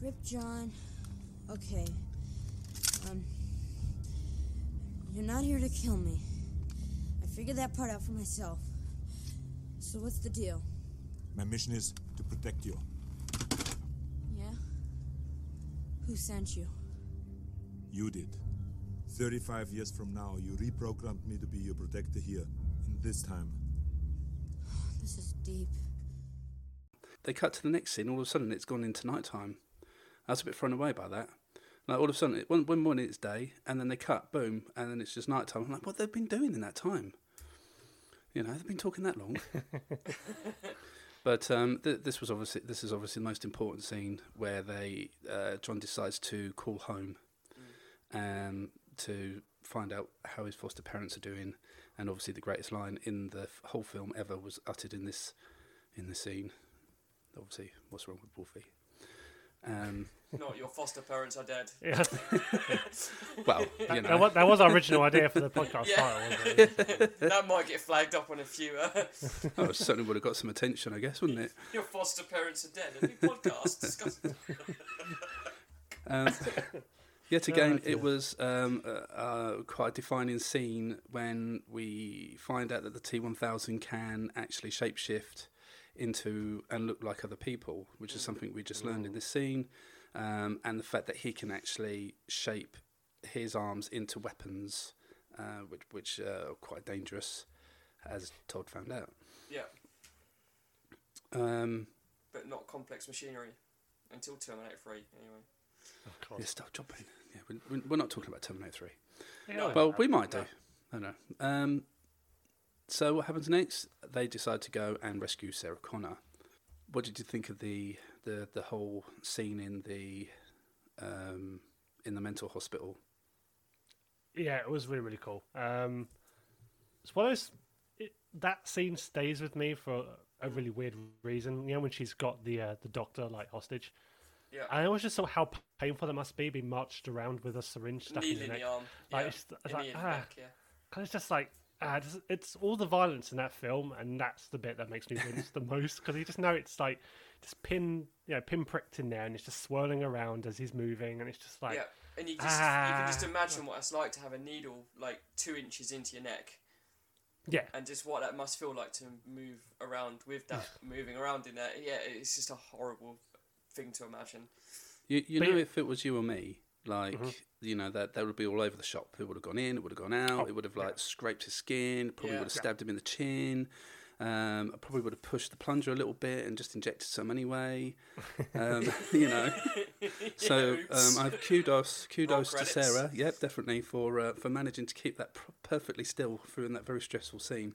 F: Get a grip, John. Okay. Um. You're not here to kill me. I figured that part out for myself. So what's the deal?
G: My mission is to protect you.
F: Yeah? Who sent you?
G: You did. 35 years from now, you reprogrammed me to be your protector here, in this time.
F: This is deep.
A: They cut to the next scene. All of a sudden, it's gone into night time. I was a bit thrown away by that. Like all of a sudden, it, one, one morning it's day, and then they cut, boom, and then it's just night time. I'm like, what they've been doing in that time? You know, they've been talking that long. but um, th- this was obviously this is obviously the most important scene where they uh, John decides to call home, um, to find out how his foster parents are doing, and obviously the greatest line in the f- whole film ever was uttered in this in this scene. Obviously, what's wrong with Wolfie? Um,
C: Not your foster parents are dead.
B: yeah,
A: well, you
B: that,
A: know,
B: was, that was our original idea for the podcast
C: Yeah.
B: title. Wasn't it?
C: that might get flagged up on a few. Uh,
A: oh, it certainly would have got some attention, I guess, wouldn't it?
C: your foster parents are dead. A new podcast discussing.
A: Um, yet again,
B: dear.
A: it was um, uh, uh, quite a defining scene when we find out that the T1000 can actually shapeshift into and look like other people, which is something we just learned in this scene, um, and the fact that he can actually shape his arms into weapons, uh, which, which uh, are quite dangerous, as Todd found out.
C: Yeah,
A: Um,
C: but not complex machinery until Terminator 3, anyway.
B: Of course.
A: yeah, stop jumping. Yeah, we- we- we're not talking about Terminator 3.
C: No.
A: Well, we might do.
C: No.
A: I don't know. Um, so what happens next? They decide to go and rescue Sarah Connor. What did you think of the the, the whole scene in the um, in the mental hospital?
B: Yeah, it was really really cool. Um, it's one of those. It, that scene stays with me for a really weird reason. You know, when she's got the uh, the doctor like hostage,
C: Yeah.
B: and I always just saw how painful that must be being marched around with a syringe stuck in
C: Needle
B: your neck.
C: the arm.
B: Like,
C: yeah.
B: it's- it's
C: in
B: like,
C: the
B: ah.
C: neck, yeah.
B: Cause it's just like ah, it's, it's all the violence in that film, and that's the bit that makes me wince the most. Because you just know it's like just pin, you know, pin pricked in there, and it's just swirling around as he's moving, and it's just like
C: yeah, and you just you can just
B: ah.
C: imagine what it's like to have a needle like two inches into your neck,
B: yeah,
C: and just what that must feel like to move around with that moving around in there. Yeah, it's just a horrible thing to imagine.
A: You you
B: But
A: know,
B: yeah.
A: if it was you or me, like you know that that would be all over the shop. It would have gone in, it would have gone out,
B: Oh,
A: it would have like
B: yeah.
A: scraped his skin, probably
C: Yeah.
A: would have stabbed him in the chin. Um, I probably would have pushed the plunger a little bit and just injected some anyway. Um, you know. So um, I have kudos, kudos to. Sarah. Yep, definitely for uh, for managing to keep that pr- perfectly still through in that very stressful scene.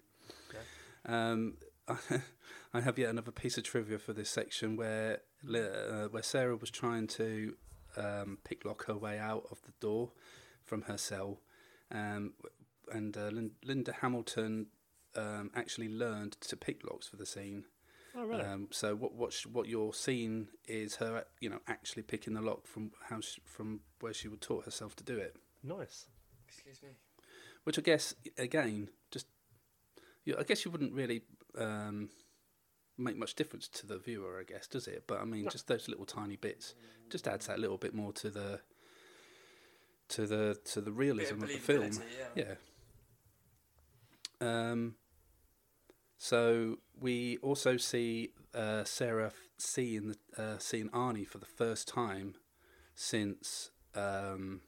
A: Um, I have yet another piece of trivia for this section where uh, where Sarah was trying to um, picklock her way out of the door from her cell, um, and uh, Lin- Linda Hamilton um, actually learned to pick locks for the scene.
B: Oh, really?
A: Um, so what what sh- what you're seeing is her, you know, actually picking the lock from how she, from where she would taught herself to do it.
B: nice.
C: Excuse me.
A: Which I guess again, just you I guess you wouldn't really um, make much difference to the viewer, I guess, does it? But I mean,
B: No.
A: just those little tiny bits just adds that little bit more to the to the to the realism
C: of
A: of the film.
C: yeah.
A: Yeah. Um. So we also see uh, Sarah seeing the uh, seeing Arnie for the first time since um,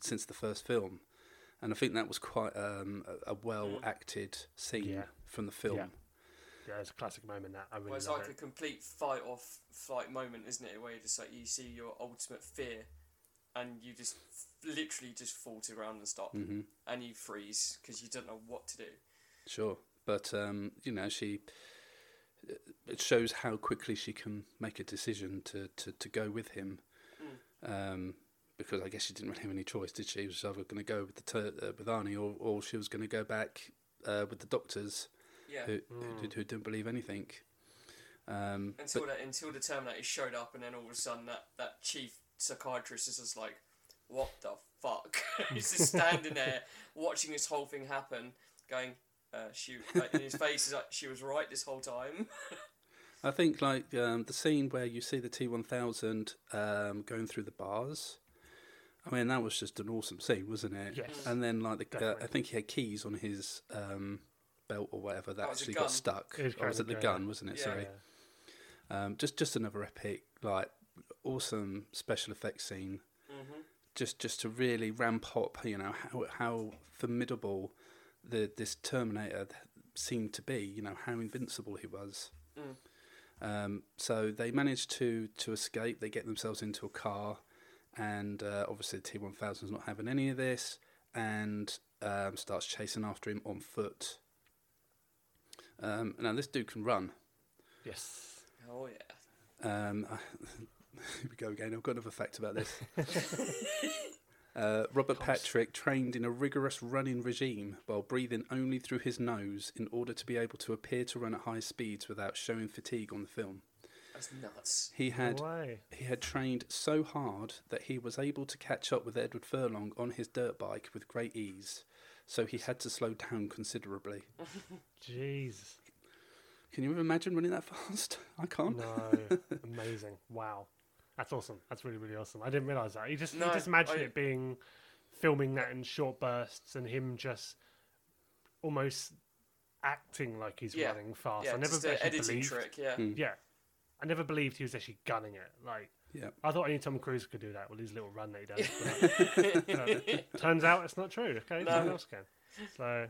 A: since the first film, and I think that was quite um, a, a well acted scene
B: Yeah.
A: from the film.
B: Yeah. Yeah, it's a classic moment. That I really
C: Well, it's like a complete fight or flight moment, isn't it? Where you just like you see your ultimate fear, and you just literally just fall to the ground and stop,
A: Mhm.
C: and you freeze because you don't know what to do.
A: Sure, but um, you know she. It shows how quickly she can make a decision to, to, to go with him, um, because I guess she didn't really have any choice, did she? She was either going to go with the tur uh, with Arnie, or, or she was going to go back uh, with the doctors,
C: Yeah.
A: who, who who didn't believe anything. Um,
C: Until
A: but-
C: that, until the Terminator showed up, and then all of a sudden that, that chief psychiatrist is just like, "What the fuck?" He's just standing there watching this whole thing happen, going, uh, "Shoot!" Like, in his face is like, "She was right this whole time."
A: I think like um, the scene where you see the T one thousand um, going through the bars. I mean, that was just an awesome scene, wasn't it?
B: Yes.
A: And then like the, uh, I think he had keys on his um, belt or whatever that
C: Oh, it was a
A: actually got stuck.
B: It was
A: or was it the
B: gun,
A: gun? Wasn't it?
C: Yeah.
A: Sorry. Um, just just another epic, like awesome special effects scene.
C: Mhm.
A: Just just to really ramp up, you know how how formidable the this Terminator seemed to be. You know how invincible he was.
C: Mm.
A: Um, so they manage to to escape. They get themselves into a car, and uh, obviously T one thousand is not having any of this, and um, starts chasing after him on foot. Um, now this dude can run.
B: Yes.
C: Oh yeah.
A: Um, here we go again. I've got another fact about this. Uh, Robert Patrick trained in a rigorous running regime while breathing only through his nose in order to be able to appear to run at high speeds without showing fatigue on the film.
C: That's nuts.
A: He had
B: No
A: he had trained so hard that he was able to catch up with Edward Furlong on his dirt bike with great ease, so he had to slow down considerably.
B: Jeez.
A: Can you imagine running that fast? I can't.
B: No. Amazing. Wow. That's awesome. That's really, really awesome. I didn't realise that. You just,
C: No,
B: you just imagine
C: I-
B: it being filming that in short bursts and him just almost acting like he's
C: Yeah.
B: running fast.
C: Yeah,
B: I never
C: just an
B: actually
C: editing
B: believed.
C: trick. Yeah.
A: Hmm.
B: Yeah. I never believed he was actually gunning it. Like
A: Yeah.
B: I thought only Tom Cruise could do that with his little run that he does. But, but turns out it's not true. Okay,
C: No.
B: someone else can. So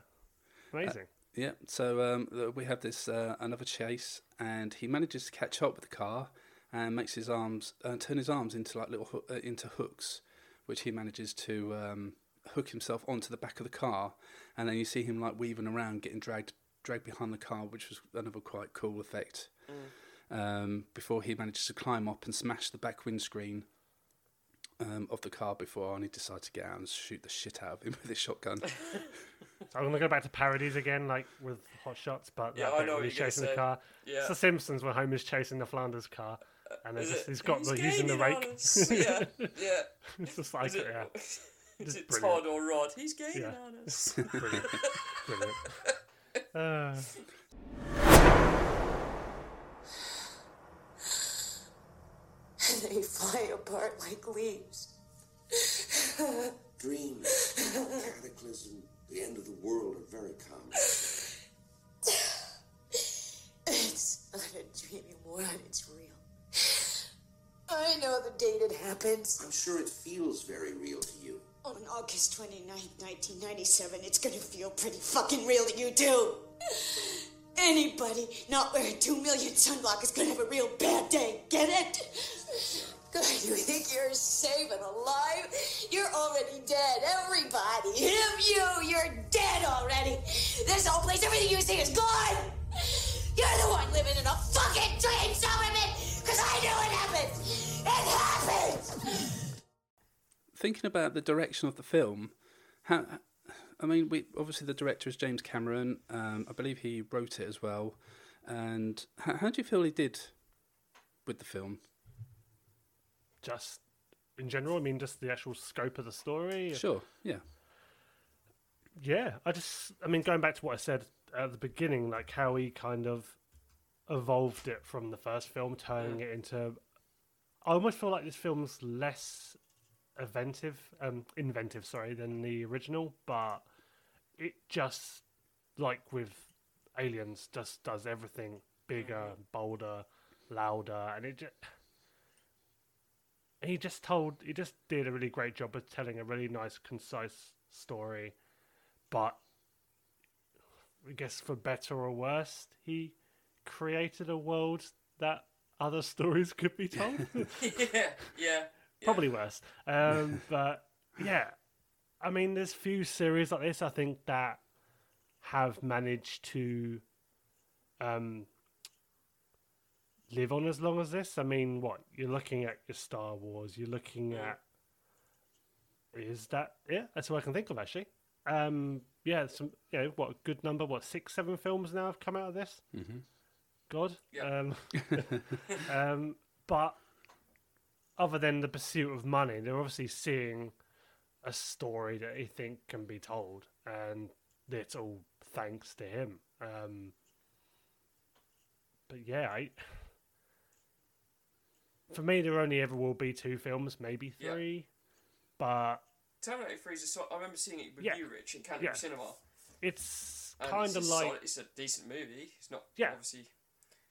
B: amazing.
A: Yeah, so um, we have this uh, another chase, and he manages to catch up with the car and makes his arms uh, turn his arms into like little hoo- uh, into hooks, which he manages to um, hook himself onto the back of the car, and then you see him like weaving around, getting dragged dragged behind the car, which was another quite cool effect. Um, before he manages to climb up and smash the back windscreen um, of the car before Arnie decides to get out and shoot the shit out of him with his shotgun.
B: So I'm gonna go back to parodies again, like with Hot Shots, but
C: Yeah,
B: that
C: I know
B: when he's
C: you're
B: chasing the car.
C: Yeah.
B: It's The Simpsons where Homer's chasing the Flanders car, and
C: Is
B: just,
C: it-
B: he's got
C: he's
B: the using the
C: gaining on
B: rake.
C: us. yeah, yeah.
B: it's just like
C: Is it,
B: yeah,
C: is it
B: brilliant.
C: Todd or Rod? He's gaining
B: Yeah.
C: on us.
B: brilliant, brilliant. Uh,
H: They fly apart like leaves.
I: Dreams, cataclysm, the end of the world are very common.
H: It's not a dream anymore, it's real. I know the date it happens.
I: I'm sure it feels very real to you.
H: On August 29th, 1997, it's gonna feel pretty fucking real to you, too. Anybody not wearing 2 million sunblock is gonna have a real bad day. Get it? God, you think you're safe and alive? You're already dead. Everybody. Him, you, you're dead already. This whole place, everything you see is gone. You're the one living in a fucking dream, Silberman! Because I knew it happened! It happened!
A: thinking about the direction of the film, how, I mean, we obviously the director is James Cameron. Um, I believe he wrote it as well, And how, how do you feel he did with the film?
B: Just in general, I mean, just the actual scope of the story.
A: Sure, yeah.
B: Yeah, I just, I mean, going back to what I said at the beginning, like how he kind of evolved it from the first film, turning it into. I almost feel like this film's less inventive, um, inventive, sorry, than the original, but it just, like with Aliens, just does everything bigger, bolder, louder, and it just. He just told, he just did a really great job of telling a really nice, concise story but I guess for better or worse, he created a world that other stories could be told.
C: yeah, yeah.
B: Probably worse. Um, but yeah, I mean, there's few series like this I think that have managed to um, live on as long as this. I mean, what you're looking at your Star Wars, you're looking at. Is that yeah? That's what I can think of actually. Um, yeah, some you know what a good number. What six, seven films now have come out of this.
A: Mhm.
B: God. Um, um, but other than the pursuit of money, they're obviously seeing a story that they think can be told, and it's all thanks to him. Um, but yeah, I, for me, there only ever will be two films, maybe
C: Yeah.
B: three, but
C: Terminator 3 is a so- I remember seeing it with
B: Yeah.
C: you, Rich, in Canterbury
B: Yeah.
C: Cinema.
B: it's kind of like
C: solid- it's a decent movie. It's not
B: Yeah.
C: obviously.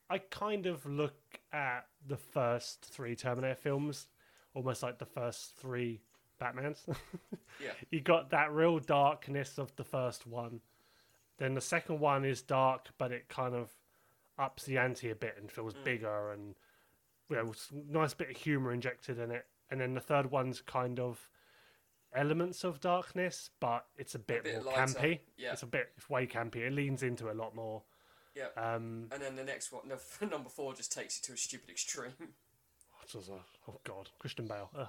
B: I kind of look at the first three Terminator films almost like the first three Batmans.
C: Yeah.
B: you got that real darkness of the first one. Then the second one is dark, but it kind of ups the ante a bit and feels
C: Mm.
B: bigger and you know, s- nice bit of humor injected in it. And then the third one's kind of elements of darkness, but it's a bit,
C: bit
B: more
C: lighter,
B: campy.
C: yeah.
B: It's a bit, it's way campy. It leans into it a lot more.
C: Yeah.
B: Um,
C: and then the next one, no, number four, just takes it to a stupid extreme.
B: Which was a- oh god, Christian Bale. Ugh.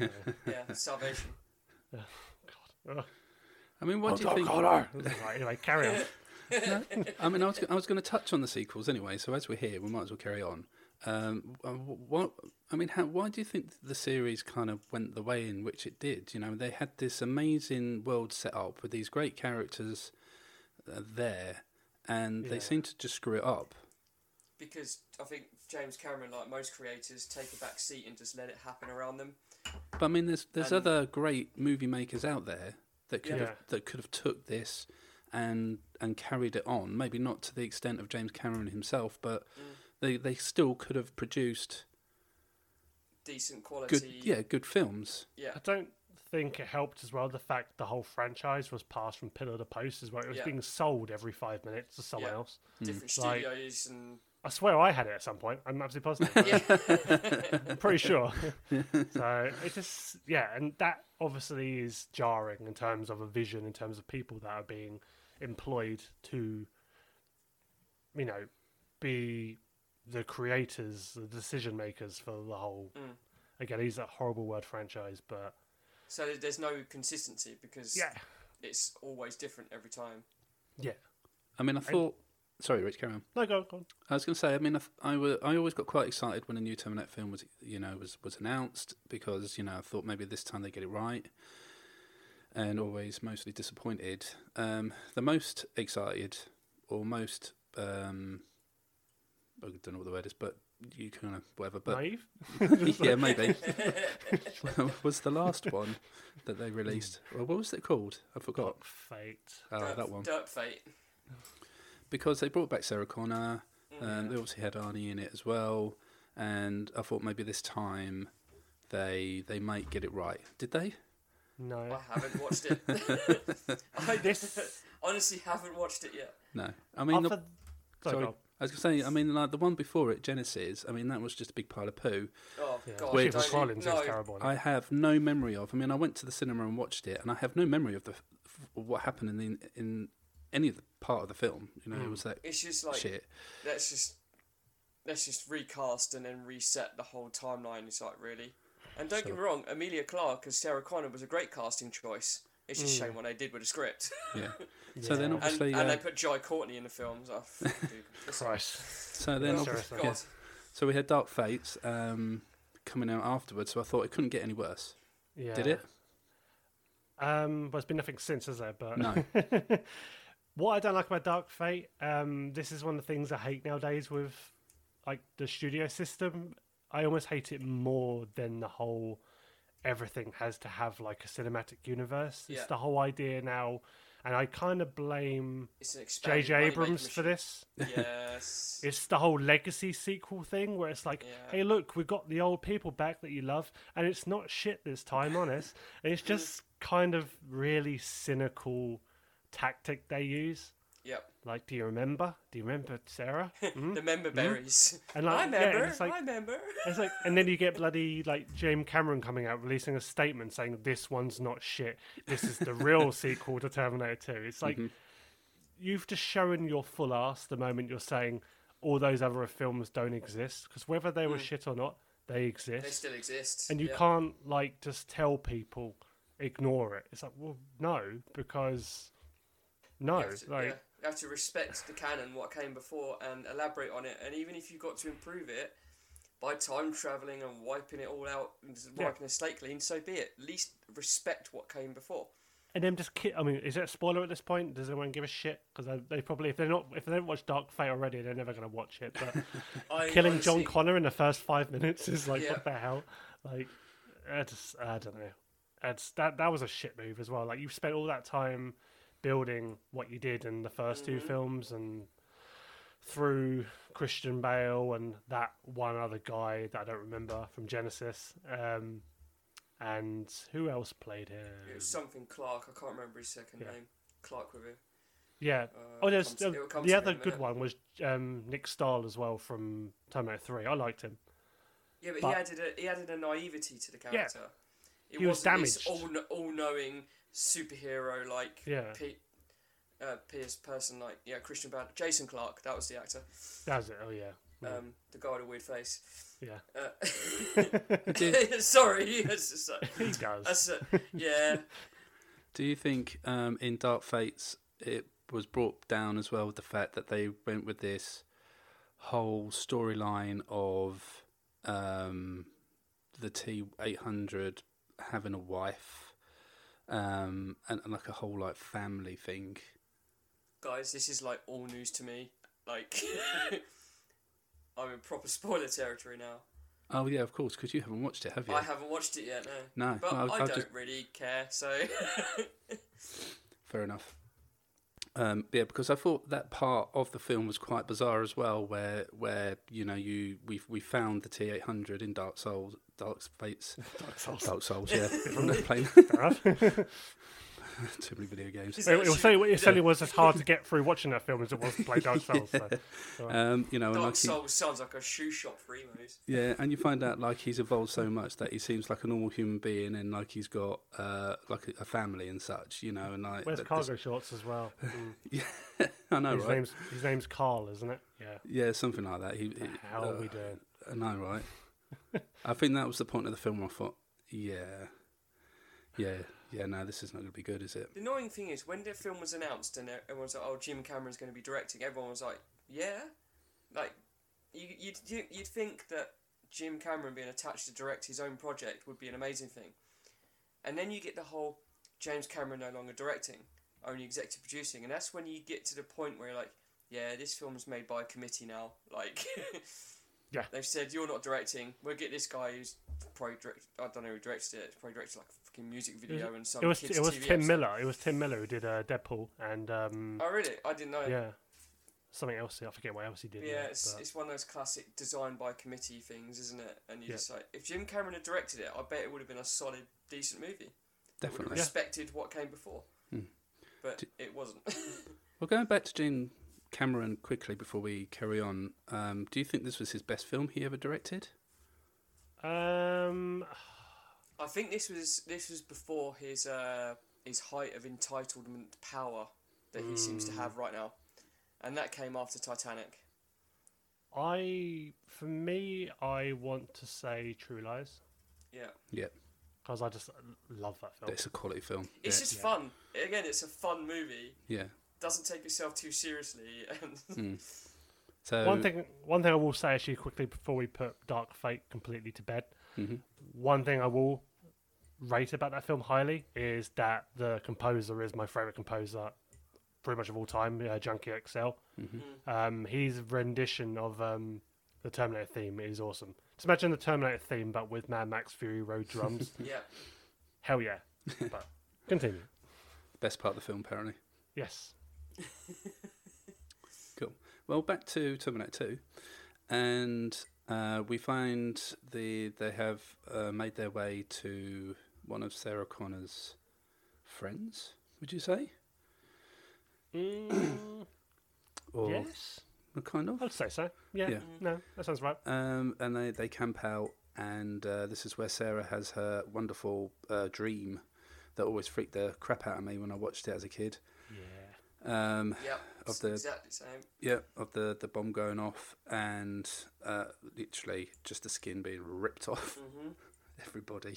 C: yeah, Salvation.
B: God. Ugh.
A: I mean, what do you
B: Oh,
A: think?
B: God, oh. Right, anyway, carry on.
A: I mean, I was, I was going to touch on the sequels anyway, so as we're here, we might as well carry on. Um, uh, what I mean, how, why do you think the series kind of went the way in which it did? You know, they had this amazing world set up with these great characters uh, there, and
B: Yeah.
A: they seem to just screw it up.
C: Because I think James Cameron, like most creators, take a back seat and just let it happen around them.
A: But I mean, there's there's
C: And-
A: other great movie makers out there that could
B: Yeah.
A: have that could have took this and and carried it on. Maybe not to the extent of James Cameron himself, but
C: Mm.
A: They they still could have produced
C: Decent quality.
A: good yeah good films.
C: Yeah.
B: I don't think it helped as well the fact the whole franchise was passed from pillar to post as well. It was
C: Yeah.
B: being sold every five minutes to someone
C: Yeah.
B: else.
C: Different hmm.
B: Like-
C: studios and
B: I swear I had it at some point. I'm absolutely positive.
C: yeah.
B: I'm pretty sure. so it just yeah, and that obviously is jarring in terms of a vision, in terms of people that are being employed to, you know, be the creators, the decision makers for the whole.
C: Mm.
B: Again, he's a horrible word franchise, but
C: so there's no consistency because
B: yeah,
C: it's always different every time.
B: yeah.
A: I mean, I thought. Sorry, Rich, carry on.
B: No, go on, go on.
A: I was going to say. I mean, I, th- I, wa- I always got quite excited when a new Terminator film was you know was was announced because you know I thought maybe this time they get it right, and always mostly disappointed. Um, the most excited or most um, I don't know what the word is, but you kind of whatever. But
B: Naive.
A: yeah, maybe. was the last one that they released? Well, what was it called? I forgot.
B: Fate.
A: Oh,
C: Dark,
A: that one.
C: Dark Fate.
A: Because they brought back Sarah Connor,
C: Mm.
A: and they obviously had Arnie in it as well. And I thought maybe this time they they might get it right. Did they?
B: No.
C: I haven't watched it. I
B: This-
C: honestly haven't watched it yet.
A: No. I mean, the,
B: Sorry,
A: sorry.
B: Go on.
A: I was going to say. I mean, like the one before it, Genisys. I mean, that was just a big pile of poo.
C: Oh
B: Yeah.
C: god,
A: Wait,
B: Shiva
C: don't
B: Collins
C: no.
B: is terrible.
A: I have no memory of. I mean, I went to the cinema and watched it, and I have no memory of the f- what happened in the, in any of the part of the film. You know, it
B: Mm.
A: was that
C: It's just like
A: shit.
C: let's just let's just recast and then reset the whole timeline. It's like really. And don't get me wrong, Emilia Clarke as Sarah Connor was a great casting choice. It's just a
A: Mm.
C: shame what they did with the script.
A: Yeah. So then
B: Yeah.
A: obviously,
C: and, and
A: uh,
C: they put Jai Courtney in the films. Oh, dude.
B: Christ.
A: So then, obviously, yeah. so we had Dark Fates um, coming out afterwards. So I thought it couldn't get any worse.
B: Yeah.
A: Did it?
B: Um, well, it's been nothing since, has there? But
A: No.
B: what I don't like about Dark Fate, um, this is one of the things I hate nowadays with like the studio system. I almost hate it more than the whole everything has to have like a cinematic universe. It's the whole idea now, and I kind of blame
C: It's an expanded
B: J.J. Abrams for this.
C: Yes.
B: It's the whole legacy sequel thing where it's like,
C: Yeah.
B: hey, look, we've got the old people back that you love, and it's not shit this time, honest. And it's just kind of really cynical tactic they use.
C: Yep.
B: Like, do you remember? Do you remember Sarah? Hmm?
C: The member hmm? berries.
B: And like,
C: I
B: yeah,
C: remember.
B: it's like-
C: I remember.
B: It's like, and then you get bloody like James Cameron coming out releasing a statement saying this one's not shit. This is the real sequel to Terminator Two. It's like mm-hmm. you've just shown your full ass the moment you're saying all those other films don't exist because whether they were mm. shit or not, they exist.
C: They still exist.
B: and you
C: yeah.
B: can't like just tell people ignore it. It's like, well, no, because no,
C: to,
B: like
C: yeah, have to respect the canon, what came before, and elaborate on it. And even if you've got to improve it by time traveling and wiping it all out, and just
B: Yeah.
C: wiping the slate clean, so be it. At least respect what came before.
B: And then just ki- I mean, is it a spoiler at this point? Does anyone give a shit? Because they probably, if they're not, if they don't watch Dark Fate already, they're never going to watch it. But
C: I
B: killing John Connor in the first five minutes is like,
C: Yeah.
B: what the hell? Like, I just, I don't know. It's that that was a shit move as well. Like you spent all that time building what you did in the 1st two
C: Mhm.
B: films and through Christian Bale and that one other guy that I don't remember from Genisys. Um, and who else played him?
C: It was something Clarke. I can't remember his second
B: Yeah.
C: name. Clarke with him.
B: Yeah.
C: Uh,
B: oh, there's
C: comes-
B: uh, the other good
C: minute.
B: one was um, Nick Stahl as well from Terminator Three. I liked him.
C: Yeah, but,
B: But-
C: he added a he added a naivety to the
B: Yeah.
C: character. It
B: He was damaged.
C: all all knowing superhero like
B: Yeah.
C: P- uh, Pierce person like yeah Christian Bale Jason Clarke that was the actor
B: That was it. Oh yeah. Yeah.
C: um the guy with a weird face
B: Yeah.
C: uh, sorry yes, it's, uh,
B: He does.
C: that's, uh, yeah
A: Do you think um, in Dark Fates it was brought down as well with the fact that they went with this whole storyline of um, the T eight hundred having a wife um, and, and like a whole like family thing?
C: guys this is like all news to me like I'm in proper spoiler territory now
A: Oh yeah, of course, because you haven't watched it, have you?
C: I haven't watched it yet no
A: No,
C: but
A: no,
C: I
A: I've
C: don't
A: just-
C: really care so
A: Fair enough. Um, yeah, because I thought that part of the film was quite bizarre as well, where where you know you we we found the T eight hundred in Dark Souls, Dark Fates,
B: Dark Souls.
A: Dark Souls, yeah, from that plane.
B: Fair enough.
A: Too many video games.
C: Is
B: it,
C: that
B: it, was,
C: actually-
B: it certainly was as hard to get through watching that film as it was to play Dark Souls. So. so,
A: Um, you know, and
C: Dark
A: like he,
C: Souls sounds like a shoe shop for emos
A: yeah, and you find out like he's evolved so much that he seems like a normal human being, and like he's got uh, like a, a family and such, you know, and like
B: Wears
A: that-
B: cargo shorts as well. Mm.
A: Yeah, I know,
B: his
A: right?
B: name's his name's Carl, isn't it? Yeah.
A: Yeah, something like that. He, he
B: The hell are
A: uh,
B: we doing?
A: I know, right? I think that was the point of the film. where I thought, yeah, yeah, yeah. No, this is not going to be good, is it?
C: The annoying thing is when the film was announced and everyone was like, "Oh, Jim Cameron's going to be directing," everyone was like, "Yeah," like you, you'd you- you'd think that Jim Cameron being attached to direct his own project would be an amazing thing, and then you get the whole James Cameron no longer directing, only executive producing, and that's when you get to the point where you're like, "Yeah, this film's made by a committee now." Like,
B: Yeah.
C: they've said you're not directing. We'll get this guy who's probably direct. I don't know who directed it. Probably directed like a fucking music video and some
B: It was
C: kids
B: it was
C: TV
B: Tim
C: episode.
B: Miller. It was Tim Miller who did uh, Deadpool and um,
C: Oh really? I didn't know.
B: yeah, something else. I forget what else he did.
C: Yeah,
B: in it,
C: it's,
B: but-
C: it's one of those classic design by committee things, isn't it? And you
B: Yeah.
C: just like, if Jim Cameron had directed it, I bet it would have been a solid, decent movie. It would have
A: Definitely.
C: respected what came before.
A: Hmm.
C: But it wasn't.
A: Well, going back to Jim Cameron quickly before we carry on, um, do you think this was his best film he ever directed?
B: Um,
C: I think this was this was before his uh, his height of entitlement power that he seems to
B: Hmm.
C: have right now, and that came after Titanic.
B: I for me, I want to say True Lies
C: Yeah.
A: Yep.
B: because I just love that film.
A: It's a quality film.
C: It's
A: yeah.
C: just fun. Again, it's a fun movie.
A: yeah.
C: Doesn't take itself too seriously, and
A: So
B: One thing, one thing I will say actually quickly before we put Dark Fate completely to bed.
A: Mhm.
B: One thing I will rate about that film highly is that the composer is my favorite composer, pretty much of all time, uh, Junkie XL. Um, his rendition of um, the Terminator theme is awesome. Just imagine the Terminator theme, but with Mad Max Fury Road drums.
C: yeah.
B: Hell yeah! But continue.
A: best part of the film, apparently.
B: Yes.
A: Cool. Well, back to Terminator 2, and uh, we find the they have uh, made their way to one of Sarah Connor's friends. Would you say?
B: Mm,
A: Or
B: yes.
A: kind of.
B: I'd say so. Yeah.
A: Yeah.
B: No, that sounds right.
A: Um, and they, they camp out, and uh, this is where Sarah has her wonderful uh, dream that always freaked the crap out of me when I watched it as a kid.
B: Yeah.
A: Um,
C: Yep.
A: Of the-
C: exactly same.
A: yeah, of the, the bomb going off, and uh, literally just the skin being ripped off
C: hmm
A: everybody.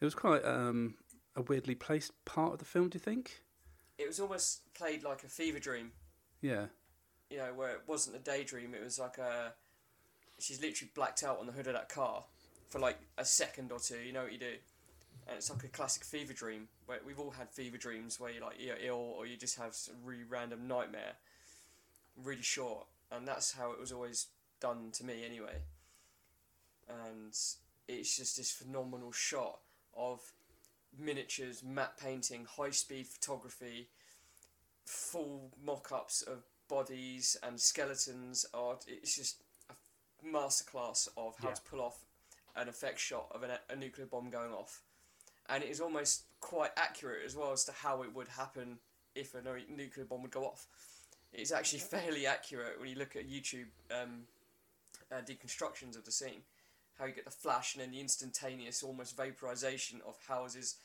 A: It was quite um, a weirdly placed part of the film. Do you think?
C: It was almost played like a fever dream.
A: Yeah.
C: You know, where it wasn't a daydream. It was like a. She's literally blacked out on the hood of that car for like a second or two. You know what you do, and it's like a classic fever dream. Where we've all had fever dreams where you're like you're ill or you just have a really random nightmare, really short, and that's how it was always done to me anyway. And it's just this phenomenal shot of miniatures, matte painting, high speed photography, full mock ups of bodies and skeletons. Are it's just a masterclass of how
B: Yeah.
C: to pull off an effect shot of an, a nuclear bomb going off, and it is almost quite accurate as well as to how it would happen if a nuclear bomb would go off. It's actually fairly accurate when you look at YouTube um, uh, deconstructions of the scene how you get the flash and then the instantaneous almost vaporization of houses.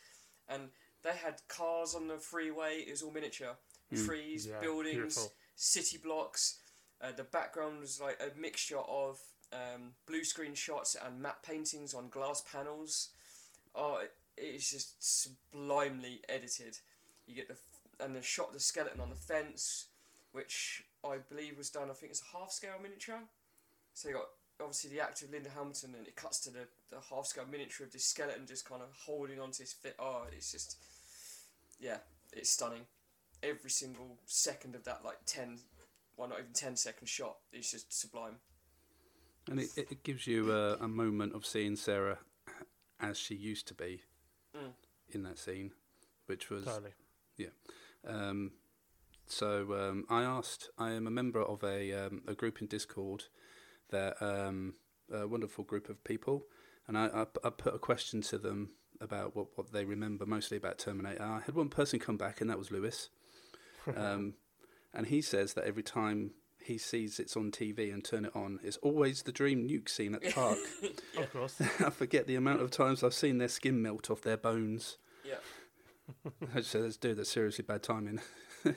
C: And they had cars on the freeway it was all miniature. Trees
B: Yeah,
C: buildings
B: beautiful.
C: city blocks. Uh, the background was like a mixture of um, blue screen shots and matte paintings on glass panels. Oh it's just sublimely edited. You get the and the shot of the skeleton on the fence which I believe was done I think it's a half scale miniature. So you got obviously the actor of Linda Hamilton, and it cuts to the, the half scale miniature of this skeleton just kind of holding onto his fit. Oh, it's just, yeah, it's stunning. Every single second of that, like 10, well, not even 10 second shot, is just sublime.
A: And it, it it gives you a, a moment of seeing Sarah as she used to be
C: Mm.
A: in that scene, which was
B: Totally. Yeah.
A: Um, so um, I asked. I am a member of a um, a group in Discord. That um, a wonderful group of people, and I, I, I put a question to them about what, what they remember mostly about Terminator. I had one person come back, and that was Lewis, um, and he says that every time he sees it's on TV and turn it on, it's always the dream nuke scene at the park.
B: Of course.
A: I forget the amount of times I've seen their skin melt off their bones.
C: Yeah.
A: I just said, dude, that's seriously bad timing.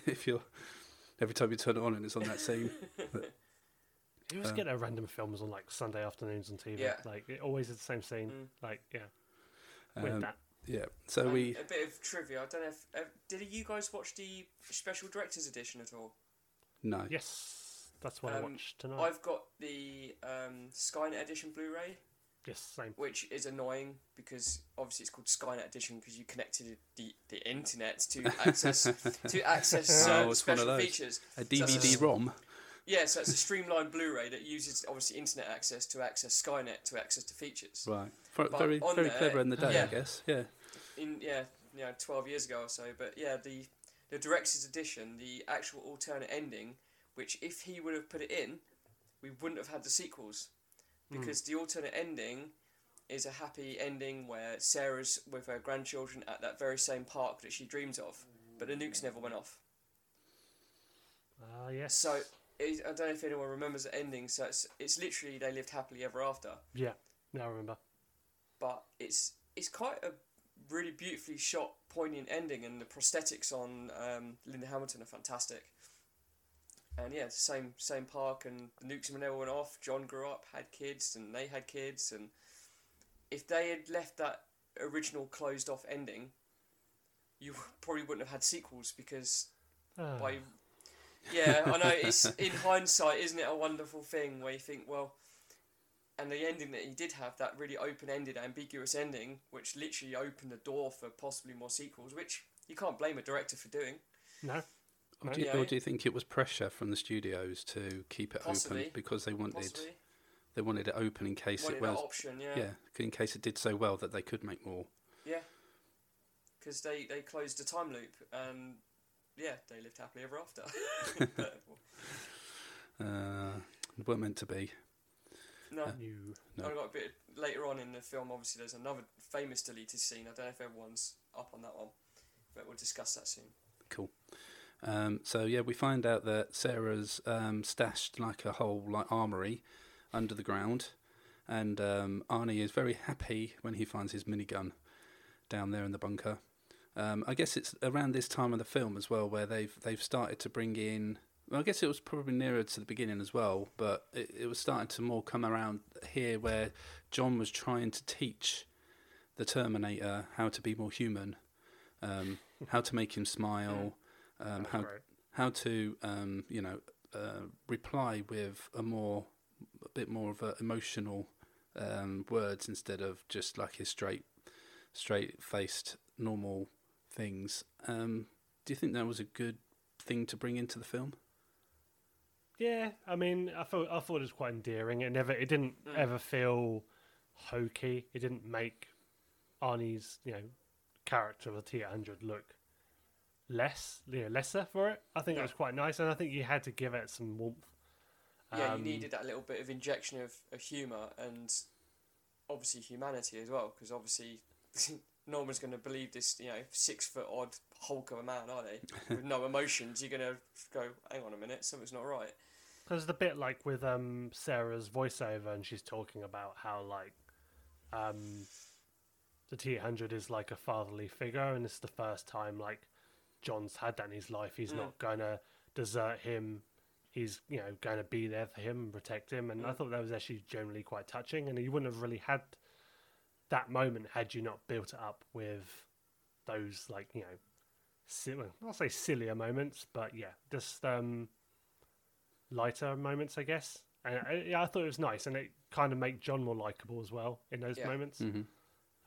A: if you're every time you turn it on and it's on that scene.
B: You always
A: Um,
B: get their random films on like Sunday afternoons on TV.
C: Yeah.
B: Like it always is the same scene.
C: Mm.
B: Like yeah, with
A: Um,
B: that.
A: Yeah. So
C: And
A: we
C: a bit of trivia. I don't know if uh, did you guys watch the special director's edition at all?
A: no.
B: Yes, that's what I
C: Um,
B: watched tonight.
C: I've got the um, Skynet edition Blu-ray,
B: Yes, same.
C: which is annoying because obviously it's called Skynet edition because you connected the, the internet to access to access
A: Oh,
C: certain
A: it's one of
C: special
A: those.
C: features.
A: A
C: So it's
A: DVD ROM.
C: Yeah, so it's a streamlined Blu-ray that uses obviously internet access to access Skynet to access to features.
A: Right. For,
C: But
A: very very
C: there-
A: clever in the day, I guess. Yeah.
C: In yeah, you know, twelve years ago or so. But yeah, the the director's edition, the actual alternate ending, which if he would have put it in, we wouldn't have had the sequels, because the alternate ending is a happy ending where Sarah's with her grandchildren at that very same park that she dreams of, but the nukes never went off.
B: Ah yes.
C: So I don't know if anyone remembers the ending. So it's it's literally they lived happily ever after.
B: yeah, now I remember.
C: but it's it's quite a really beautifully shot, poignant ending, and the prosthetics on um, Linda Hamilton are fantastic. And yeah, the same same park, and the nukes never went off. John grew up, had kids, and they had kids, and if they had left that original closed off ending, you probably wouldn't have had sequels because
B: Ah.
C: by yeah, I know it's in hindsight, isn't it a wonderful thing where you think, well, and the ending that he did have, that really open ended, ambiguous ending, which literally opened the door for possibly more sequels, which you can't blame a director for doing.
B: No.
A: Or
B: No.
A: do, you,
C: Yeah.
A: or do you think it was pressure from the studios to keep it
C: Possibly.
A: open because they wanted
C: Possibly.
A: they wanted it open in case
C: Wanted
A: it
C: that
A: was
C: option, yeah.
A: yeah in case it did so well that they could make more.
C: Yeah. Because they, they closed the time loop and yeah, they lived happily ever after. But,
A: Uh, weren't meant to be.
C: no.
B: You.
A: No.
C: I got a bit later on in the film. Obviously, there's another famous deleted scene. I don't know if everyone's up on that one, but we'll discuss that soon.
A: Cool. Um, so yeah, we find out that Sarah's um, stashed like a whole like armory under the ground, and um, Arnie is very happy when he finds his minigun down there in the bunker. Um, I guess it's around this time of the film as well where they've they've started to bring in. Well, I guess it was probably nearer to the beginning as well, but it, it was starting to more come around here where John was trying to teach the Terminator how to be more human, um, how to make him smile, um, how
B: great.
A: how to um, you know uh, reply with a more a bit more of a emotional um, words instead of just like his straight straight faced normal things. Um, do you think that was a good thing to bring into the film?
B: Yeah, I mean, I thought I thought it was quite endearing. It never, it didn't
C: Mm.
B: ever feel hokey. It didn't make Arnie's, you know, character of the T eight hundred look less, you know, lesser for it. I think
C: No.
B: it was quite nice, and I think you had to give it some warmth.
C: Yeah,
B: Um,
C: you needed that little bit of injection of, of humour and obviously humanity as well, because obviously no one's going to believe this, you know, six foot odd hulk of a man, are they? With no emotions, you're going to go, hang on a minute, something's not right.
B: There's the bit like with um Sarah's voiceover, and she's talking about how like um the T eight hundred is like a fatherly figure, and it's the first time like John's had that in his life. He's
C: Mm.
B: not gonna desert him. He's you know going to be there for him and protect him. And I
C: Mm.
B: thought that was actually generally quite touching. And you wouldn't have really had that moment had you not built it up with those like you know, si- well, I'll say sillier moments, but yeah, just um lighter moments, I guess. And I, yeah, I thought it was nice, and it kind of made John more likable as well in those
C: Yeah.
B: moments.
A: Mm-hmm.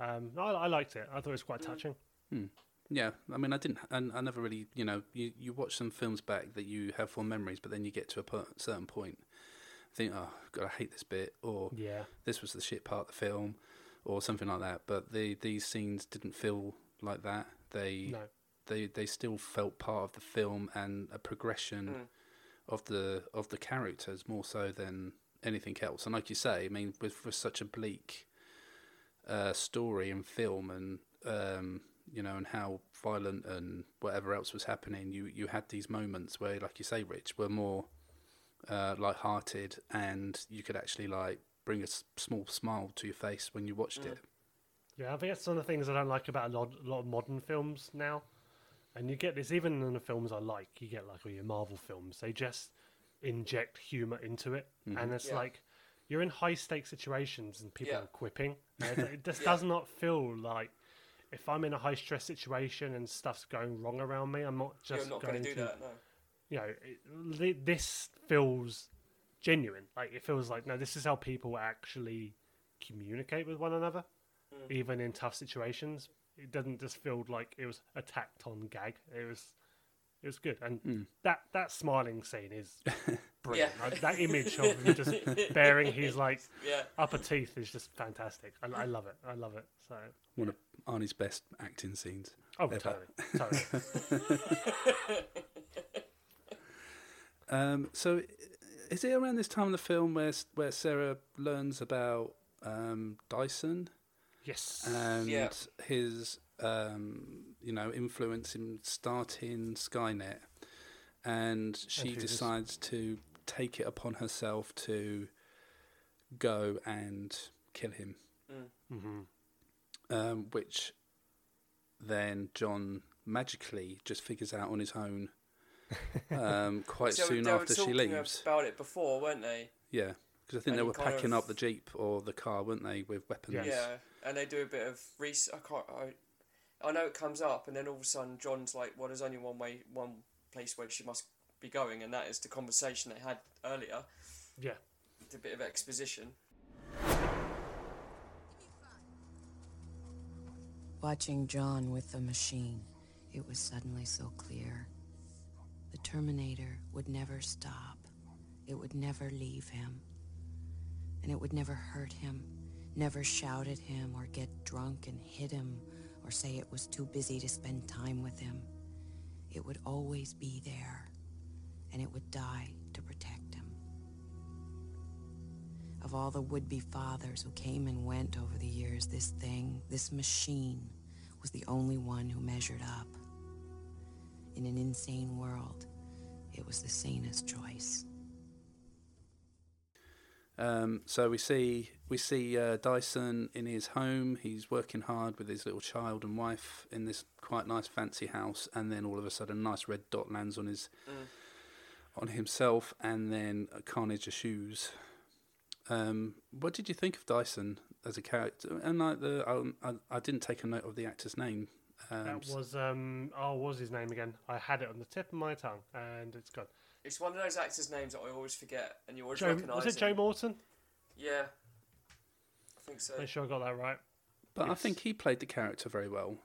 B: Um, I, I liked it. I thought it was quite
C: Mm.
B: touching.
A: Yeah, I mean, I didn't, and I never really, you know, you, you watch some films back that you have fond memories, but then you get to a per- certain point, think, oh, God, I hate this bit, or
B: Yeah,
A: this was the shit part of the film, or something like that. But the these scenes didn't feel like that. They
B: no,
A: they they still felt part of the film and a progression
C: Mm.
A: of the of the characters more so than anything else. And like you say, I mean, with, with such a bleak uh, story and film, and um, you know, and how violent and whatever else was happening, you you had these moments where, like you say, Rich, were more uh, light-hearted, and you could actually like bring a small smile to your face when you watched
C: Mm.
A: it.
B: yeah. I think that's one of the things I don't like about a lot, a lot of modern films now. And you get this even in the films I like. You get like all your Marvel films. They just inject humor into it, and it's
C: Yeah.
B: like you're in high stakes situations and people
C: Yeah.
B: are quipping. And it, it just
C: Yeah.
B: does not feel like if I'm in a high stress situation and stuff's going wrong around me, I'm not just
C: you're not
B: going
C: going to do
B: to
C: that, no.
B: you know, it, this feels genuine. Like it feels like no, this is how people actually communicate with one another,
C: Mm.
B: even in tough situations. It doesn't just feel like it was a tacked on gag. It was, it was good, and
A: Mm.
B: that that smiling scene is brilliant.
C: Yeah.
B: Like, that image of him just bearing his like
C: Yeah.
B: upper teeth is just fantastic. I, I love it. I love it. So
A: One of Arnie's best acting scenes.
B: oh,
A: Ever.
B: totally, totally.
A: Um, so, i- is it around this time in the film where where Sarah learns about um, Dyson
B: yes.
A: and
C: Yeah.
A: his um, you know influence in starting Skynet, and she
B: who this-
A: decides to take it upon herself to go and kill him,
B: hmm
A: um, which then John magically just figures out on his own. Um, quite
C: So
A: soon after she
C: talking
A: leaves,
C: about it before, weren't they?
A: yeah, Because I think
C: And
A: they were packing
C: of-
A: up the jeep or the car, weren't they, with weapons?
C: Yeah. and they do a bit of research. I can't. I, I know it comes up, and then all of a sudden, John's like, "Well, there's only one way, one place where she must be going, and that is the conversation they had earlier."
B: Yeah.
C: It's a bit of exposition.
J: Watching John with the machine, it was suddenly so clear. The Terminator would never stop. It would never leave him. And it would never hurt him, never shout at him or get drunk and hit him or say it was too busy to spend time with him. It would always be there, and it would die to protect him. Of all the would be fathers who came and went over the years, this thing, this machine, was the only one who measured up. In an insane world, it was the sanest choice.
A: Um, so we see we see uh, Dyson in his home. He's working hard with his little child and wife in this quite nice fancy house, and then all of a sudden, a nice red dot lands on his on himself, and then Carnage of shoes. Um, what did you think of Dyson as a character? And like the, I, I, I didn't take a note of the actor's name. Um,
B: That was um oh what was his name again? I had it on the tip of my tongue and it's gone.
C: It's one of those actors' names that I always forget, and you always
B: Joe,
C: recognise.
B: was it Joe Morton?
C: Yeah, I think so.
B: Make sure I got that right.
A: but I think he played the character very well.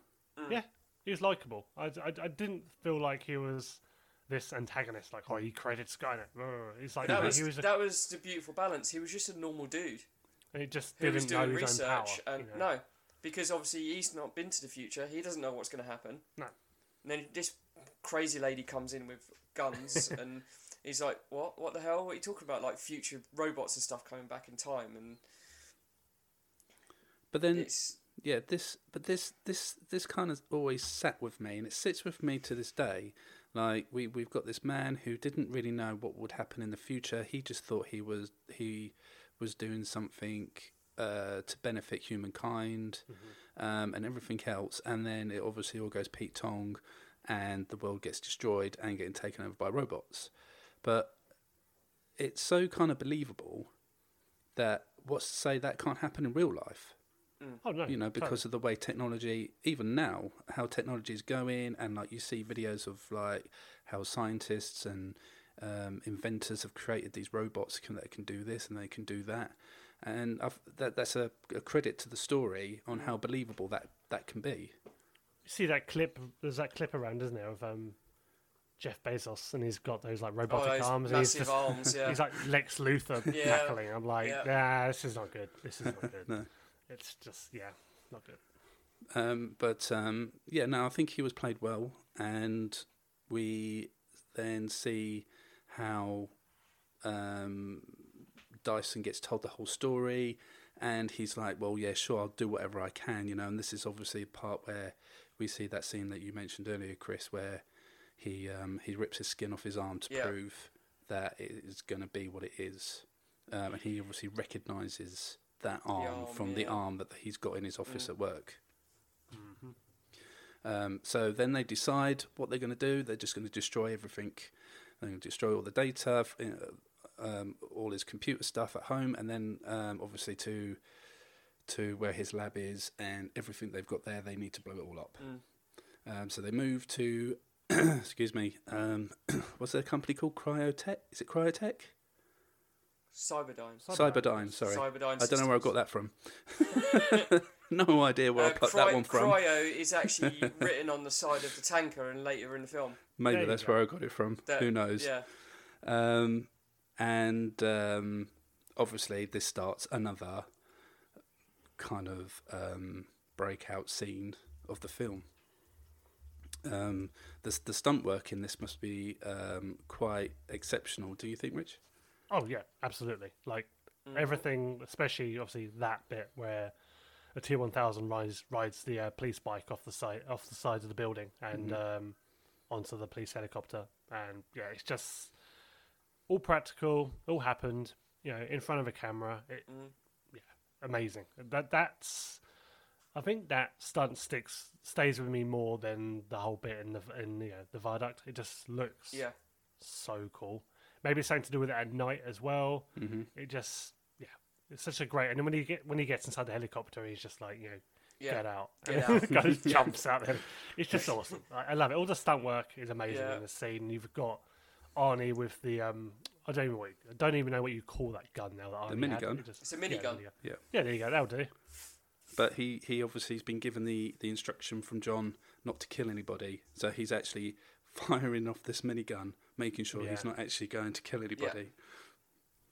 B: Yeah, he was likable. I, I, I didn't feel like he was this antagonist. Like, oh, he created Skynet. Ugh. He's like,
C: that was
B: he was. A,
C: that was the beautiful balance. He was just a normal dude
B: he just
C: who
B: didn't know
C: doing
B: his own power.
C: research, and
B: you know?
C: no, because obviously he's not been to the future. He doesn't know what's going to happen.
B: No.
C: And then this crazy lady comes in with guns, and he's like, "What? What the hell? What are you talking about? Like future robots and stuff coming back in time?" And
A: But then
C: it's
A: yeah, this but this this this kind of always sat with me, and it sits with me to this day. Like we we've got this man who didn't really know what would happen in the future. He just thought he was he was doing something uh, to benefit humankind um, and everything else, and then it obviously all goes Pete Tong, and the world gets destroyed and getting taken over by robots. But it's so kind of believable that what's to say that can't happen in real life?
B: Oh no,
A: you know,
B: totally.
A: because of the way technology, even now, how technology is going, and like you see videos of like how scientists and um, inventors have created these robots can, that can do this and they can do that, and I've, that that's a, a credit to the story on how believable that that can be.
B: You see that clip? There's that clip around, isn't there, of um, Jeff Bezos, and he's got those like robotic
C: those
B: arms. and he's
C: massive
B: just,
C: arms, yeah.
B: He's like Lex Luthor
C: Yeah.
B: tackling. I'm like,
C: Yeah.
B: nah, this is not good. This is not good.
A: No.
B: It's just yeah, not good.
A: Um, but um, yeah, no, I think he was played well, and we then see how um, Dyson gets told the whole story, and he's like, "Well, yeah, sure, I'll do whatever I can," you know. And this is obviously a part where we see that scene that you mentioned earlier, Chris, where he um, he rips his skin off his arm to
C: Yeah.
A: prove that it is going to be what it is, um, and he obviously recognises that arm,
C: arm,
A: from the arm that he's got in his office
C: Mm.
A: at work. Um, so then they decide what they're going to do. They're just going to destroy everything. They're going to destroy all the data, f- uh, um, all his computer stuff at home, and then um, obviously to to where his lab is and everything they've got there. They need to blow it all up.
C: Mm.
A: Um, so they move to, excuse me, um, what's their company called? Cryotech? Is it Cryotech?
C: Cyberdyne.
A: Cyberdyne. Sorry,
C: Cyberdyne
A: I don't know where I got that from. no idea where I
C: Uh,
A: plucked
C: cry-
A: that one from.
C: Cryo is actually written on the side of the tanker and later in the film.
A: Maybe
B: There
A: that's
B: go.
A: where I got it from.
C: That-
A: Who knows?
C: Yeah.
A: Um, and um, obviously, this starts another kind of um, breakout scene of the film. Um, the the stunt work in this must be um, quite exceptional. Do you think, Rich?
B: Oh yeah, absolutely. Like
C: Mm.
B: everything, especially obviously that bit where a T one thousand rides rides the uh, police bike off the side off the side of the building and
A: Mhm.
B: um, onto the police helicopter, and yeah, it's just all practical, all happened, you know, in front of a camera. It,
C: Mm.
B: yeah, amazing. That that's. I think that stunt sticks stays with me more than the whole bit in the in you know, the viaduct. It just looks
C: Yeah.
B: so cool. maybe it's something to do with it at night as well.
A: Mm-hmm.
B: It just yeah, it's such a great. And then when he get when he gets inside the helicopter, he's just like you know.
C: Yeah.
B: Get out!
C: Get
B: And
C: out.
B: goes jumps out there. It's just awesome. I, I love it. All the stunt work is amazing
C: Yeah.
B: in the scene. You've got Arnie with the um. I don't even what, I don't even know what you call that gun now. That
A: The
B: Arnie had.
A: minigun?
B: It just-
C: It's a
B: yeah,
C: minigun.
A: Yeah.
B: Yeah, there you go. That'll do.
A: But he, he obviously has been given the, the instruction from John not to kill anybody. So he's actually firing off this minigun, making sure he's
B: Yeah.
A: not actually going to kill anybody,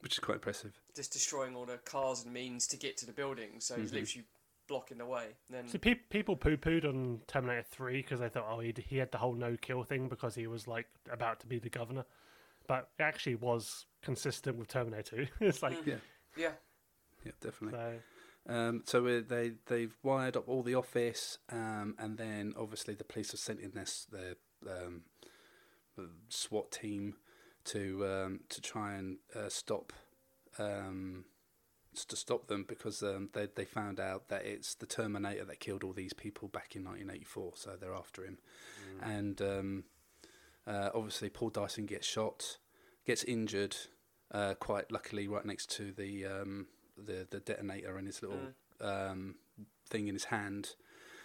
A: which is quite impressive.
C: Just destroying all the cars and means to get to the building, so he's
A: Mhm.
C: literally blocking the way. Then
B: See, pe- people poo pooed on Terminator 3 because they thought, oh, he he had the whole no kill thing because he was like about to be the governor. But it actually was consistent with Terminator 2. it's like,
A: Yeah,
C: yeah,
A: yeah, definitely.
B: so,
A: Um, so they they've wired up all the office, um, and then obviously the police have sent in their their um, SWAT team to um, to try and uh, stop um, s- to stop them because um, they they found out that it's the Terminator that killed all these people back in 1984. So they're after him, and um, uh, obviously Paul Dyson gets shot, gets injured, uh, quite luckily right next to the um, the the detonator and his little um, thing in his hand.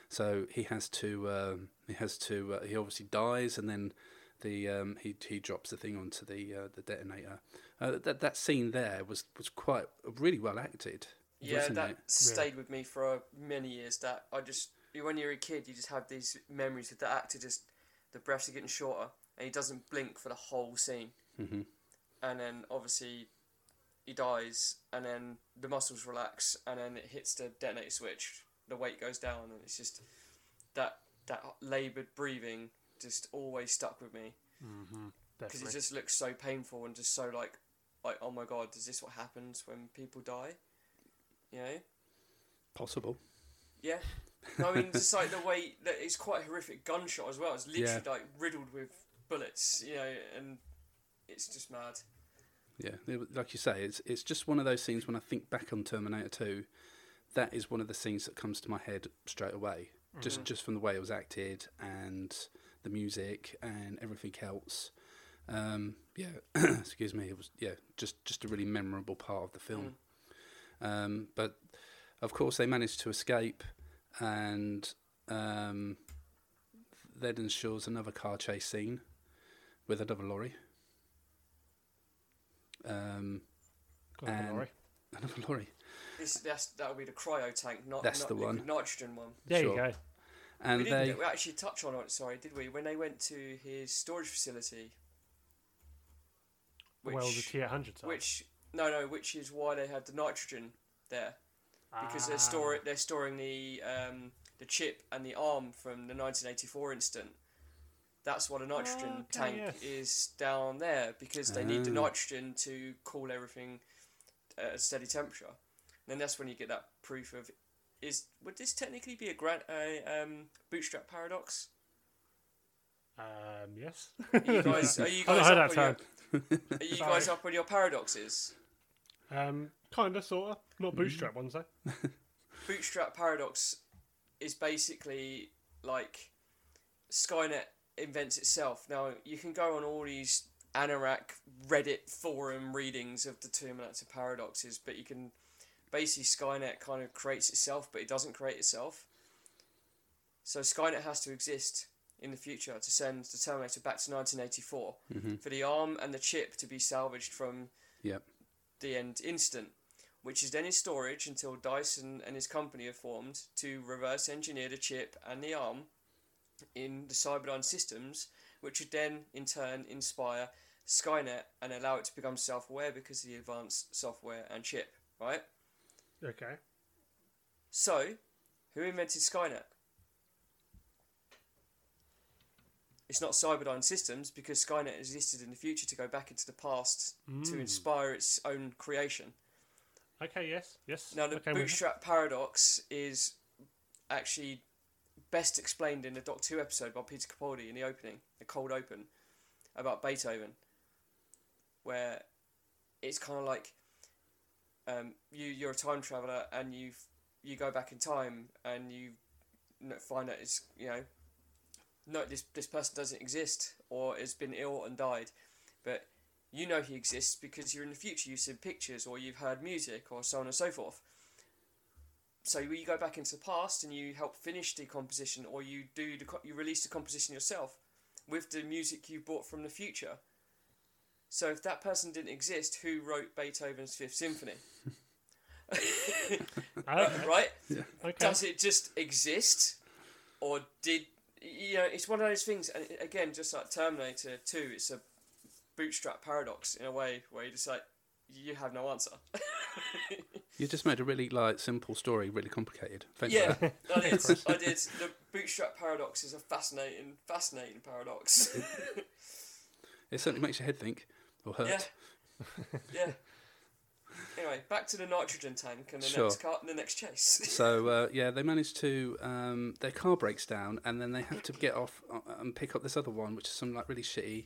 A: So he has to um, he has to uh, he obviously dies and then the um, he he drops the thing onto the uh, the detonator. Uh, that that scene there was was quite really well acted.
C: yeah,
A: wasn't
C: that
A: it?
C: stayed with me for uh, many years. That I just when you're a kid, you just have these memories of the actor just the breaths are getting shorter, and he doesn't blink for the whole scene.
A: hmm
C: and then obviously he dies, and then the muscles relax, and then it hits the detonator switch. The weight goes down, and it's just that that laboured breathing just always stuck with me mm-hmm. because it just looks so painful and just so like like oh my god, is this what happens when people die? You know.
A: Possible.
C: Yeah. No, I mean, just like the way that it's quite a horrific gunshot as well. It's literally
A: Yeah.
C: like riddled with bullets, you know, and it's just mad.
A: Yeah, like you say, it's it's just one of those scenes when I think back on Terminator Two, that is one of the scenes that comes to my head straight away. Just mm-hmm. just from the way it was acted and the music and everything else. Um, yeah, excuse me. It was yeah, just just a really memorable part of the film. Um, but of course, they managed to escape, and um, then ensures another car chase scene with another lorry. Um,
B: another lorry.
A: another lorry.
C: This that's that'll be the cryo tank, not
A: That's
C: not
A: the one.
C: liquid nitrogen one.
B: There
A: Sure.
B: you go.
A: And
C: we didn't
A: they,
C: we actually touch on it. Sorry, did we? When they went to his storage facility. Which,
B: well, the T 800 side.
C: which no no, which is why they had the nitrogen there because they're
B: Ah.
C: storing they're storing the um, the chip and the arm from the 1984 incident. That's why the nitrogen
B: Okay,
C: tank
B: yes.
C: is down there because they need the
A: Ah.
C: nitrogen to cool everything at a steady temperature. And then that's when you get that proof of is would this technically be a grant a um, bootstrap paradox?
B: Um, yes.
C: Are you guys are you guys up on your, are you guys up on your paradoxes?
B: Um, kind of, sort of. Not bootstrap ones, though.
C: Bootstrap Paradox is basically like Skynet invents itself. Now you can go on all these Anorak Reddit forum readings of the Terminator paradoxes, but you can basically Skynet kind of creates itself, but it doesn't create itself. So Skynet has to exist in the future to send the Terminator back to 1984 mm-hmm. for the arm and the chip to be salvaged from
A: yep.
C: the end instant, which is then in storage until Dyson and his company are formed to reverse engineer the chip and the arm in the Cyberdyne systems, which would then in turn inspire Skynet and allow it to become self aware because of the advanced software and chip, right?
B: Okay.
C: So, who invented Skynet? It's not Cyberdyne Systems because Skynet existed in the future to go back into the past to hmm. inspire its own creation.
B: Okay, yes. Yes.
C: Now, the
B: okay,
C: bootstrap paradox is actually best explained in the Doctor Who episode by Peter Capaldi in the opening, the cold open, about Beethoven, where it's kind of like um, you you're a time traveler and you you go back in time and you find that it's you know no this this person doesn't exist or has been ill and died, but You know he exists because you're in the future. You've seen pictures or you've heard music or so on and so forth. So you go back into the past and you help finish the composition, or you do the you release the composition yourself with the music you bought from the future. So if that person didn't exist, who wrote Beethoven's Fifth Symphony?
B: Oh,
C: right?
A: Yeah.
B: Okay.
C: Does it just exist, or did you know? It's one of those things. And again, just like Terminator Two, it's a bootstrap paradox in a way where you just like you have no answer.
A: You just made a really like simple story really complicated. Thanks
C: yeah,
A: for that.
C: I did. I did. The bootstrap paradox is a fascinating, fascinating paradox.
A: It certainly makes your head think or hurt.
C: yeah, yeah. Anyway, back to the nitrogen tank and the
A: Sure.
C: next car, and the next chase.
A: So uh, yeah, they manage to um, their car breaks down, and then they have to get off uh, and pick up this other one, which is some like really shitty,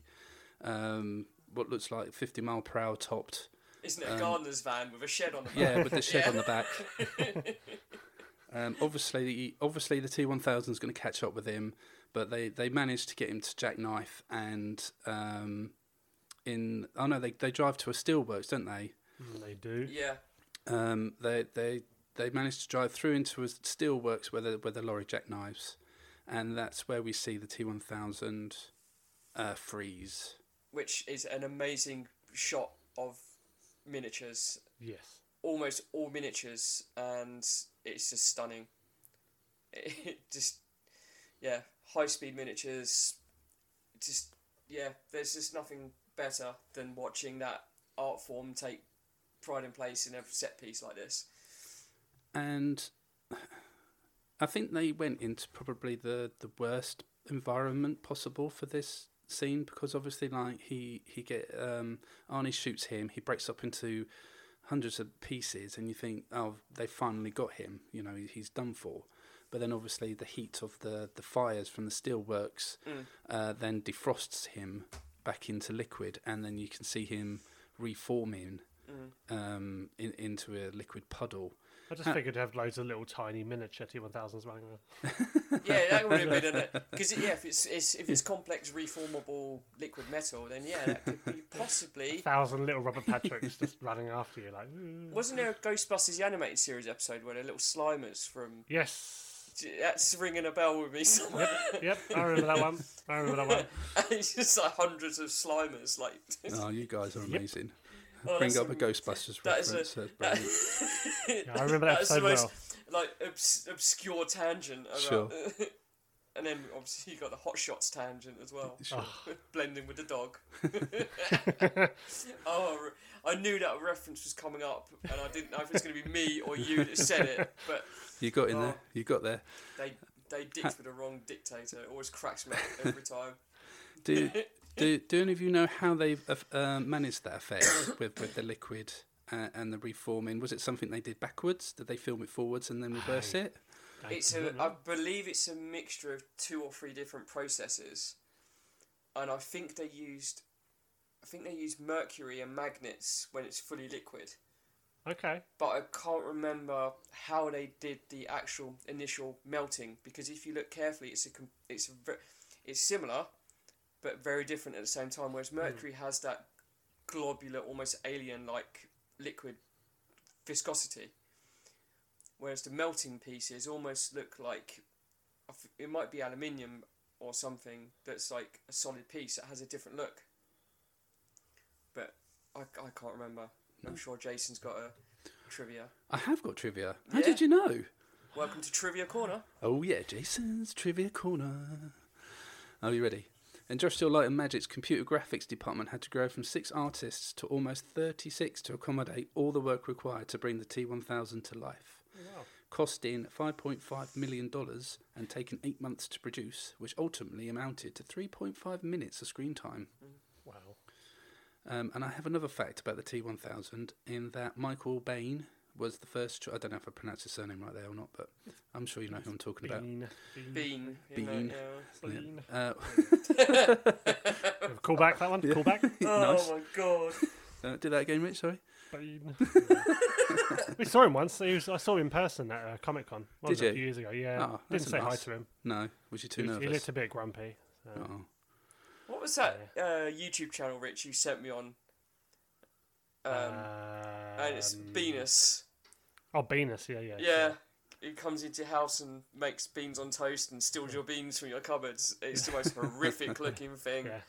A: um, what looks like fifty mile per hour topped.
C: Isn't it a
A: um,
C: gardener's van with a shed on the back?
A: Yeah, with the shed
C: Yeah.
A: on the back. Um, obviously, obviously the T one thousand is going to catch up with him, but they, they managed to get him to jackknife and um, in oh no they they drive to a steelworks, don't they?
B: Mm, They do.
C: yeah.
A: Um, they they they managed to drive through into a steelworks where the where the lorry jackknives, and that's where we see the T one thousand uh, freeze.
C: which is an amazing shot of miniatures,
B: Yes.
C: almost all miniatures, and it's just stunning. It just, yeah, high speed miniatures. Just, yeah, there's just nothing better than watching that art form take pride in place in a set piece like this.
A: and I think they went into probably the, the worst environment possible for this scene because obviously like he he get um Arnie shoots him he breaks up into hundreds of pieces and you think oh they finally got him you know he's done for but then obviously the heat of the the fires from the steelworks
C: Mm.
A: uh, then defrosts him back into liquid and then you can see him reforming
C: Mm.
A: um, in, into a liquid puddle
B: I just
A: Uh,
B: figured to have loads of little tiny miniature T1000s running around.
C: Yeah, that would have been it. Because yeah, if it's, it's if it's complex reformable liquid metal, then yeah, that could be possibly.
B: thousand little Robert Patricks just running after you, like. "Ooh."
C: Wasn't there a Ghostbusters the animated series episode where they're little slimers from?
B: Yes.
C: That's ringing a bell with me somewhere.
B: Yep, I remember that one. I remember that one.
C: and it's just like hundreds of slimers, like.
A: Oh, you guys are
B: Yep.
A: amazing.
C: Oh,
A: Bring
C: that's
A: up a
C: a-
A: Ghostbusters
C: that is a-
A: reference. uh,
C: that-
B: Yeah, I remember that
C: That's the
B: episode
C: most,
B: well.
C: Like obs- obscure tangent. Around,
A: Sure.
C: and then obviously you got the hot shots tangent as well,
A: Sure.
C: blending with the dog. oh, I knew that reference was coming up, and I didn't know if it's going to be me or you that said it, but
A: You got in
C: Oh.
A: there. You got there.
C: they they dicked with the wrong dictator. It always cracks me up every time.
A: Do do do any of you know how they've uh, managed that effect with with the liquid uh, and the reforming? Was it something they did backwards? Did they film it forwards and then reverse
B: I-
A: it?
B: I
C: It's a. I believe it's a mixture of two or three different processes, and I think they used, I think they used mercury and magnets when it's fully liquid.
B: Okay.
C: But I can't remember how they did the actual initial melting because if you look carefully, it's a it's a it's similar, but very different at the same time. Whereas mercury has that globular, almost alien-like liquid viscosity, whereas the melting pieces almost look like it might be aluminium or something that's like a solid piece that has a different look. But I, I can't remember. I'm sure Jason's got a trivia.
A: I have got trivia. How
C: Yeah?
A: did you know?
C: Welcome to Trivia Corner.
A: Oh yeah, Jason's trivia corner. Are you ready? Industrial Light and Magic's computer graphics department had to grow from six artists to almost 36 to accommodate all the work required to bring the T1000 to life.
B: Wow.
A: Costing $5.5 million and taking eight months to produce, which ultimately amounted to 3.5 minutes of screen time.
B: Wow.
A: Um, and I have another fact about the T1000 in that Michael Bain was the first. Cho- I don't know if I pronounced his surname right there or not, but I'm sure you know who I'm talking about.
B: Bean. Bean.
C: Bean.
A: Bean.
C: yeah.
B: Bean.
A: Uh,
B: Call back that one. Call back.
C: Oh
A: Nice.
C: my god.
A: uh, do that again, Rich. Sorry.
B: Bean. we saw him once. He was, I saw him in person at uh, Comic Con.
A: Did
B: A
A: you?
B: few years ago. Yeah.
A: Oh,
B: Didn't say hi to him.
A: No, was you too
B: He, was- he looked a bit grumpy. So.
A: Oh.
C: What was that uh, YouTube channel, Rich, you sent me on Um, and it's
B: Um,
C: Venus.
B: Oh, Venus, yeah, yeah.
C: Yeah. He comes into your house and makes beans on toast and steals your beans from your cupboards. It's the most horrific looking thing.
B: Yeah.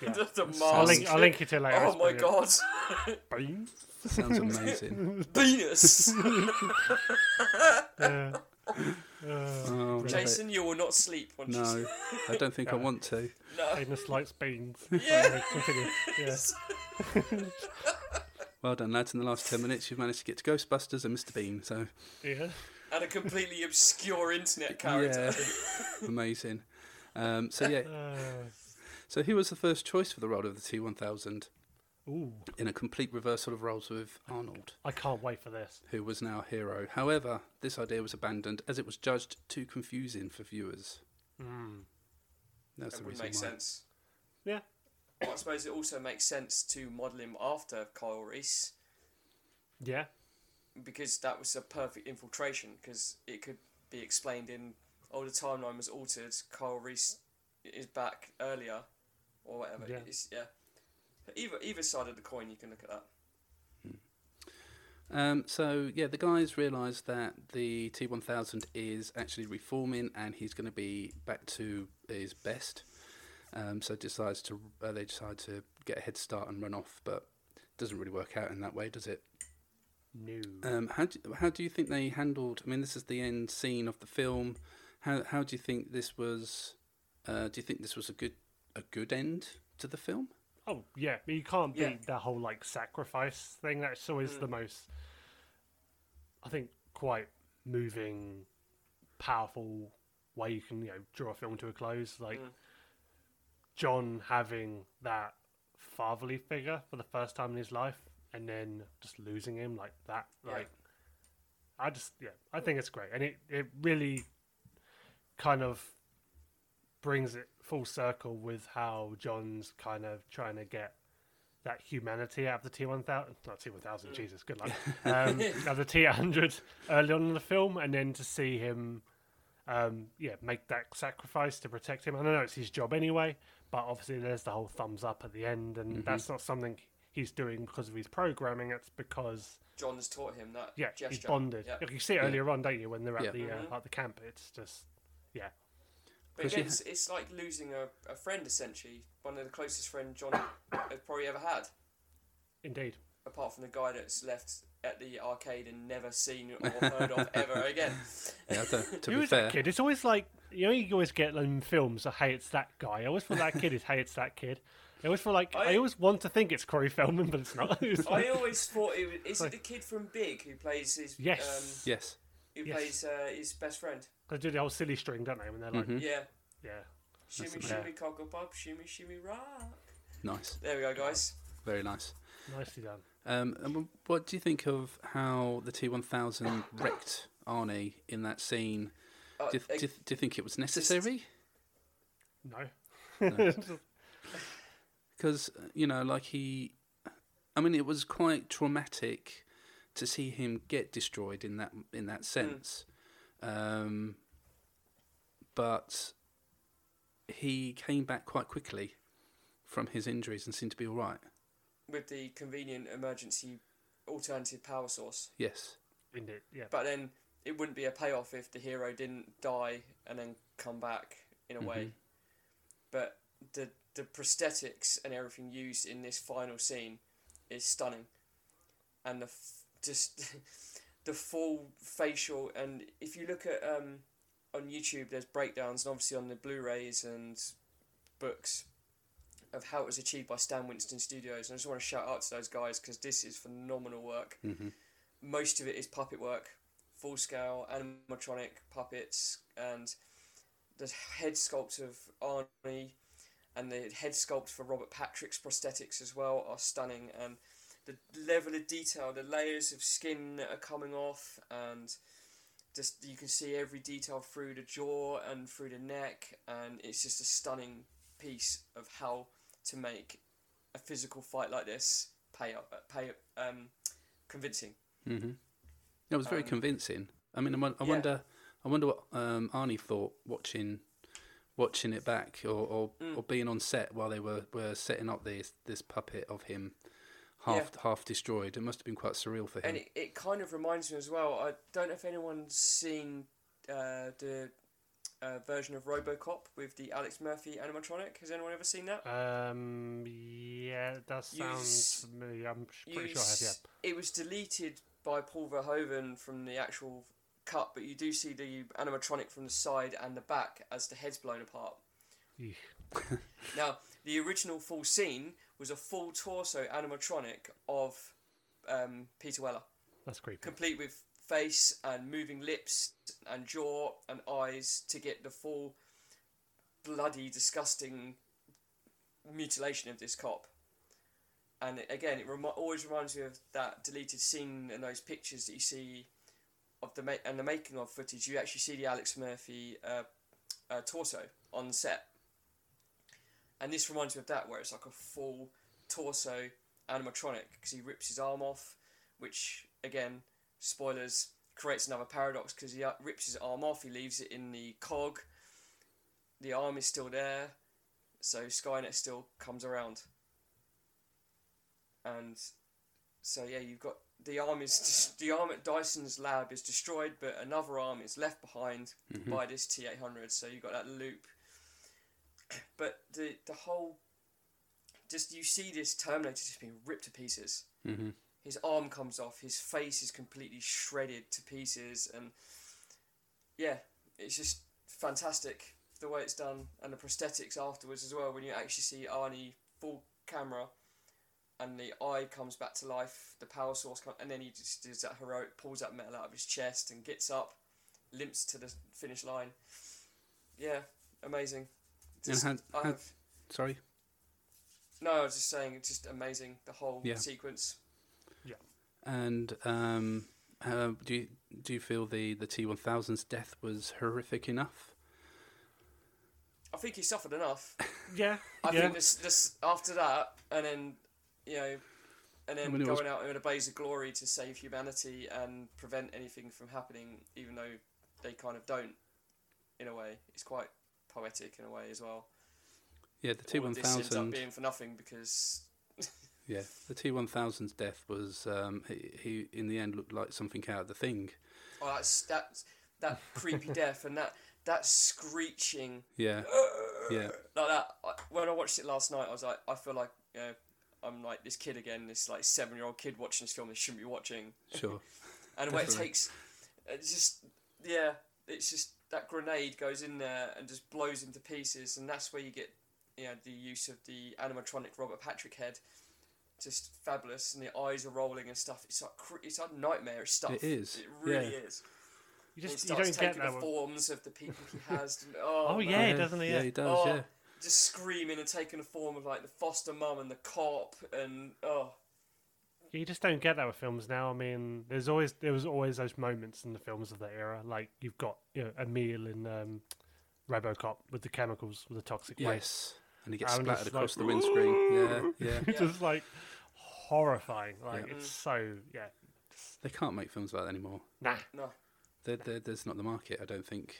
B: Yeah.
C: the, the mask.
B: I'll link, I'll link you to it later.
C: Oh
B: it's
C: my god.
B: Beans?
A: Sounds amazing.
C: Venus.
B: Yeah.
A: Oh.
C: Jason, you will not sleep once you
A: No, I don't think I want to.
C: No.
B: Venus likes beans.
C: Yeah.
B: Continue. Yeah.
A: Well done, lads. In the last 10 minutes, you've managed to get to Ghostbusters and Mr. Bean, so
B: Yeah.
C: And a completely obscure internet character.
A: yeah, amazing. Um, so, yeah,
B: Uh,
A: so he was the first choice for the role of the T 1000
B: ooh,
A: in a complete reversal of roles with Arnold,
B: I can't wait for this.
A: who was now a hero. However, this idea was abandoned as it was judged too confusing for viewers.
B: Mm.
A: That's
C: That
A: the
C: would
A: reason
C: make
A: why.
C: sense.
B: Yeah.
C: But I suppose it also makes sense to model him after Kyle Reese
B: Yeah.
C: because that was a perfect infiltration because it could be explained in oh the timeline was altered Kyle Reese is back earlier or whatever
B: Yeah.
C: it's, yeah either either side of the coin you can look at that
A: Um, so yeah, the guys realised that the T1000 is actually reforming, and he's going to be back to his best. Um, so decides to uh, they decide to get a head start and run off, but it doesn't really work out in that way, does it?
B: No.
A: Um, how do, how do you think they handled? I mean, this is the end scene of the film. How how do you think this was? Uh, do you think this was a good a good end to the film?
B: Oh yeah, but you can't beat
C: Yeah.
B: that whole like sacrifice thing. That's always
C: Mm.
B: the most, I think, quite moving, powerful way you can you know draw a film to a close. Like
C: Mm.
B: John having that fatherly figure for the first time in his life, and then just losing him like that.
C: Yeah.
B: Like, I just yeah, I think it's great, and it it really kind of brings it full circle with how John's kind of trying to get that humanity out of the T one thousand, not T one thousand, Jesus, good luck, um, out the T hundred early on in the film, and then to see him, um, yeah, make that sacrifice to protect him. I don't know it's his job anyway, but obviously there's the whole thumbs up at the end, and that's not something he's doing because of his programming. It's because
C: John's taught him that
B: yeah,
C: gesture
B: he's bonded.
C: yeah.
B: You see it earlier on, don't you, when they're at
A: Yeah.
B: the uh,
C: Mhm.
B: at the camp? It's just yeah,
C: but
A: 'Cause
C: again it's, it's like losing a, a friend essentially one of the closest friends John has probably ever had
B: indeed.
C: apart from the guy that's left at the arcade and never seen or heard of ever again
A: Yeah, to, to
B: Who
A: be
B: is that
A: fair,
B: kid? It's always like you know you always get in films. I hey, it's that guy. I always feel that kid is hey, it's that kid. I always feel like I,
C: I-
B: always want to think it's Corey Feldman, but it's not. It's like-
C: I always thought it was, is
B: Like-
C: it the kid from Big who plays his
B: Yes.
A: yes.
C: um, who
B: Yes.
C: plays uh, his best friend
B: They do the whole silly string, don't they? When they're like,
A: Mhm.
C: yeah
B: yeah,
C: shimmy
A: That's
B: amazing.
C: shimmy cockle pop shimmy shimmy rock
A: Nice,
C: there we go guys
A: very nice.
B: nicely done.
A: Um, and wh- what do you think of how the T1000 wrecked Arnie in that scene?
C: uh,
A: Do you, do, you, do you think it was necessary?
B: No,
A: Because, you know, like he. I mean, it was quite traumatic to see him get destroyed in that in that sense. Um, but he came back quite quickly from his injuries and seemed to be all right.
C: with the convenient emergency alternative power source
A: Yes.
B: indeed, yeah.
C: but then it wouldn't be a payoff if the hero didn't die and then come back in a way but the the prosthetics and everything used in this final scene is stunning and the f- just the full facial and if you look at um on YouTube there's breakdowns and obviously on the Blu-rays and books of how it was achieved by Stan Winston Studios. And I just want to shout out to those guys because this is phenomenal work.
A: Hmm
C: most of it is puppet work, full scale animatronic puppets, and the head sculpt of Arnie and the head sculpt for Robert Patrick's prosthetics as well are stunning. And the level of detail, the layers of skin that are coming off, and just you can see every detail through the jaw and through the neck, and it's just a stunning piece of how to make a physical fight like this pay up, pay um, convincing.
A: hmm It was very
C: Um,
A: convincing. I mean, I, I
C: yeah.
A: wonder, I wonder what um, Arnie thought watching, watching it back, or or,
C: Mm.
A: or being on set while they were, were setting up this this puppet of him half half destroyed. It must have been quite surreal for him.
C: And it, it kind of reminds me as well. I don't know if anyone's seen uh, the uh, version of RoboCop with the Alex Murphy animatronic. Has anyone ever seen that?
B: Um, yeah, it does
C: You
B: sound
C: s-
B: familiar. I'm pretty sure I have. Yeah.
C: It was deleted by Paul Verhoeven from the actual cut, but you do see the animatronic from the side and the back as the head's blown apart. Now, the original full scene was a full torso animatronic of um, Peter Weller,
B: That's creepy.
C: complete with face and moving lips and jaw and eyes to get the full bloody, disgusting mutilation of this cop. And it- again, it remi- always reminds me of that deleted scene and those pictures that you see of the ma- and the making of footage. You actually see the Alex Murphy uh, uh, torso on set, and this reminds me of that, where it's like a full torso animatronic because he rips his arm off, which again, spoilers, creates another paradox because he uh, rips his arm off, he leaves it in the cog. The arm is still there, so Skynet still comes around. And so yeah, you've got the arm is the arm at Dyson's lab is destroyed, but another arm is left behind
A: Mhm.
C: by this T eight hundred. So you've got that loop. But the the whole, just you see this Terminator just being ripped to pieces.
A: hmm
C: His arm comes off. His face is completely shredded to pieces, and yeah, it's just fantastic the way it's done, and the prosthetics afterwards as well. When you actually see Arnie full camera, and the eye comes back to life, the power source, come, and then he just does that heroic, pulls that metal out of his chest and gets up, limps to the finish line. Yeah, amazing. Just-
A: and
C: I
A: had, had,
C: have-
A: sorry.
C: no, I was just saying, it's just amazing the whole
A: Yeah.
C: sequence. Yeah.
A: And um, uh, do you do you feel the the T one thousand's death was horrific enough?
C: I think he suffered enough.
B: Yeah.
C: I
B: yeah.
C: think this this after that, and then you know, and then
A: I mean,
C: going
A: was-
C: out in a blaze of glory to save humanity and prevent anything from happening, even though they kind of don't, in a way, it's quite poetic in a way as well.
A: Yeah, the T one
C: this ends up
A: thousand.
C: being for nothing because
A: Yeah, the T one thousand's death was um, he, he in the end looked like something out of the thing.
C: oh, that's that that creepy death and that that screeching
A: Yeah, yeah,
C: like that. When I watched it last night, I was like, I feel like you know, I'm like this kid again, this like seven year old kid watching this film they shouldn't be watching.
A: sure.
C: and the it takes, it's just yeah, it's just that grenade goes in there and just blows him to pieces, and that's where you get you know the use of the animatronic Robert Patrick head, just fabulous, and the eyes are rolling and stuff. It's like cr- it's like nightmare stuff.
A: It is,
C: It really
A: yeah.
C: is.
B: You just you don't get
C: taking
B: that.
C: the
B: with-
C: forms of the people he has. and- oh,
B: Oh,
C: man.
B: yeah, doesn't he?
A: Yeah,
B: Yeah.
A: he does.
C: Oh,
A: Yeah,
C: just screaming and taking the form of like the foster mum and the cop and oh
B: You just don't get that with films now. I mean, there's always there was always those moments in the films of that era. Like you've got you know Emil in um, RoboCop with the chemicals, with the toxic waste.
A: yes, and he gets
B: I'm
A: splattered
B: just
A: across
B: like,
A: the windscreen. Yeah, yeah.
B: It's
C: Yeah.
B: just like horrifying. Like
A: Yeah.
B: it's so yeah.
A: They can't make films like that anymore.
B: Nah.
C: no
A: There, there, there's not the market, I don't think,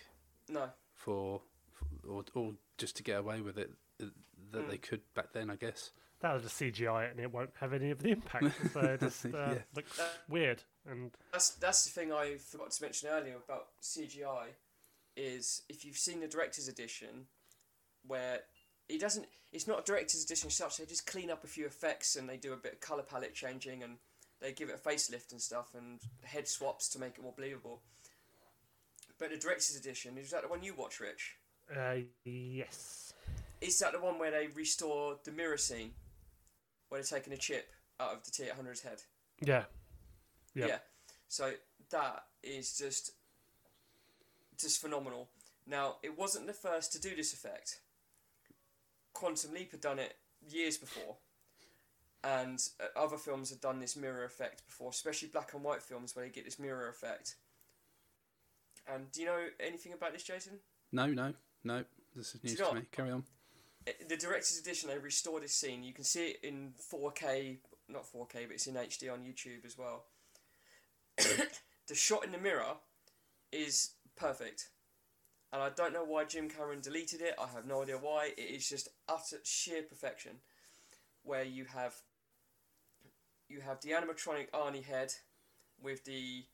C: no
A: for, for or or just to get away with it uh, that
C: Mm.
A: they could back then, I guess.
B: That was just CGI, and it won't have any of the impact. So it just uh,
A: Yeah.
B: looks
C: Uh,
B: weird. And
C: That's that's the thing I forgot to mention earlier about CGI, is if you've seen the director's edition, where it doesn't, it's not a director's edition as such. They just clean up a few effects and they do a bit of color palette changing and they give it a facelift and stuff and head swaps to make it more believable. But the director's edition is that the one you watch, Rich?
B: uh, yes,
C: Is that the one where they restore the mirror scene, where they're taking a chip out of the T800's head?
B: yeah, Yep.
C: Yeah. So that is just just phenomenal. Now, it wasn't the first to do this effect. Quantum Leap had done it years before. And uh, other films had done this mirror effect before, especially black and white films where they get this mirror effect. And do you know anything about this, Jason?
A: No, no, no. This is news
C: you
A: to
C: not?
A: me. Carry on.
C: The director's edition, they restored this scene. You can see it in 4K, not 4K, but it's in HD on YouTube as well. the shot in the mirror is perfect. And I don't know why Jim Cameron deleted it. I have no idea why. It is just utter sheer perfection. Where you have you have the animatronic Arnie head with the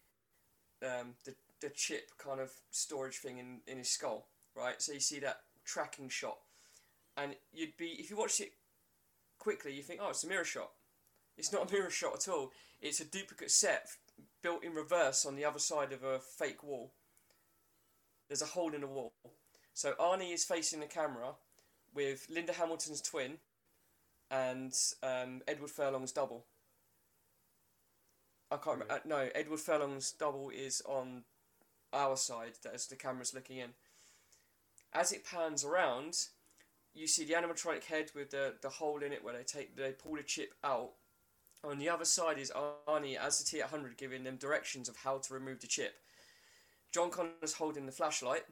C: um, the the chip kind of storage thing in, in his skull, right? So you see that tracking shot, and you'd be if you watch it quickly, you think, oh, it's a mirror shot. It's not a mirror shot at all. It's a duplicate set built in reverse on the other side of a fake wall. There's a hole in the wall. So Arnie is facing the camera with Linda Hamilton's twin and um, Edward Furlong's double. I can't remember. Uh, no, Edward Furlong's double is on our side as the camera's looking in. As it pans around, you see the animatronic head with the, the hole in it where they take they pull the chip out. On the other side is Arnie as the T800 giving them directions of how to remove the chip. John Connor's holding the flashlight.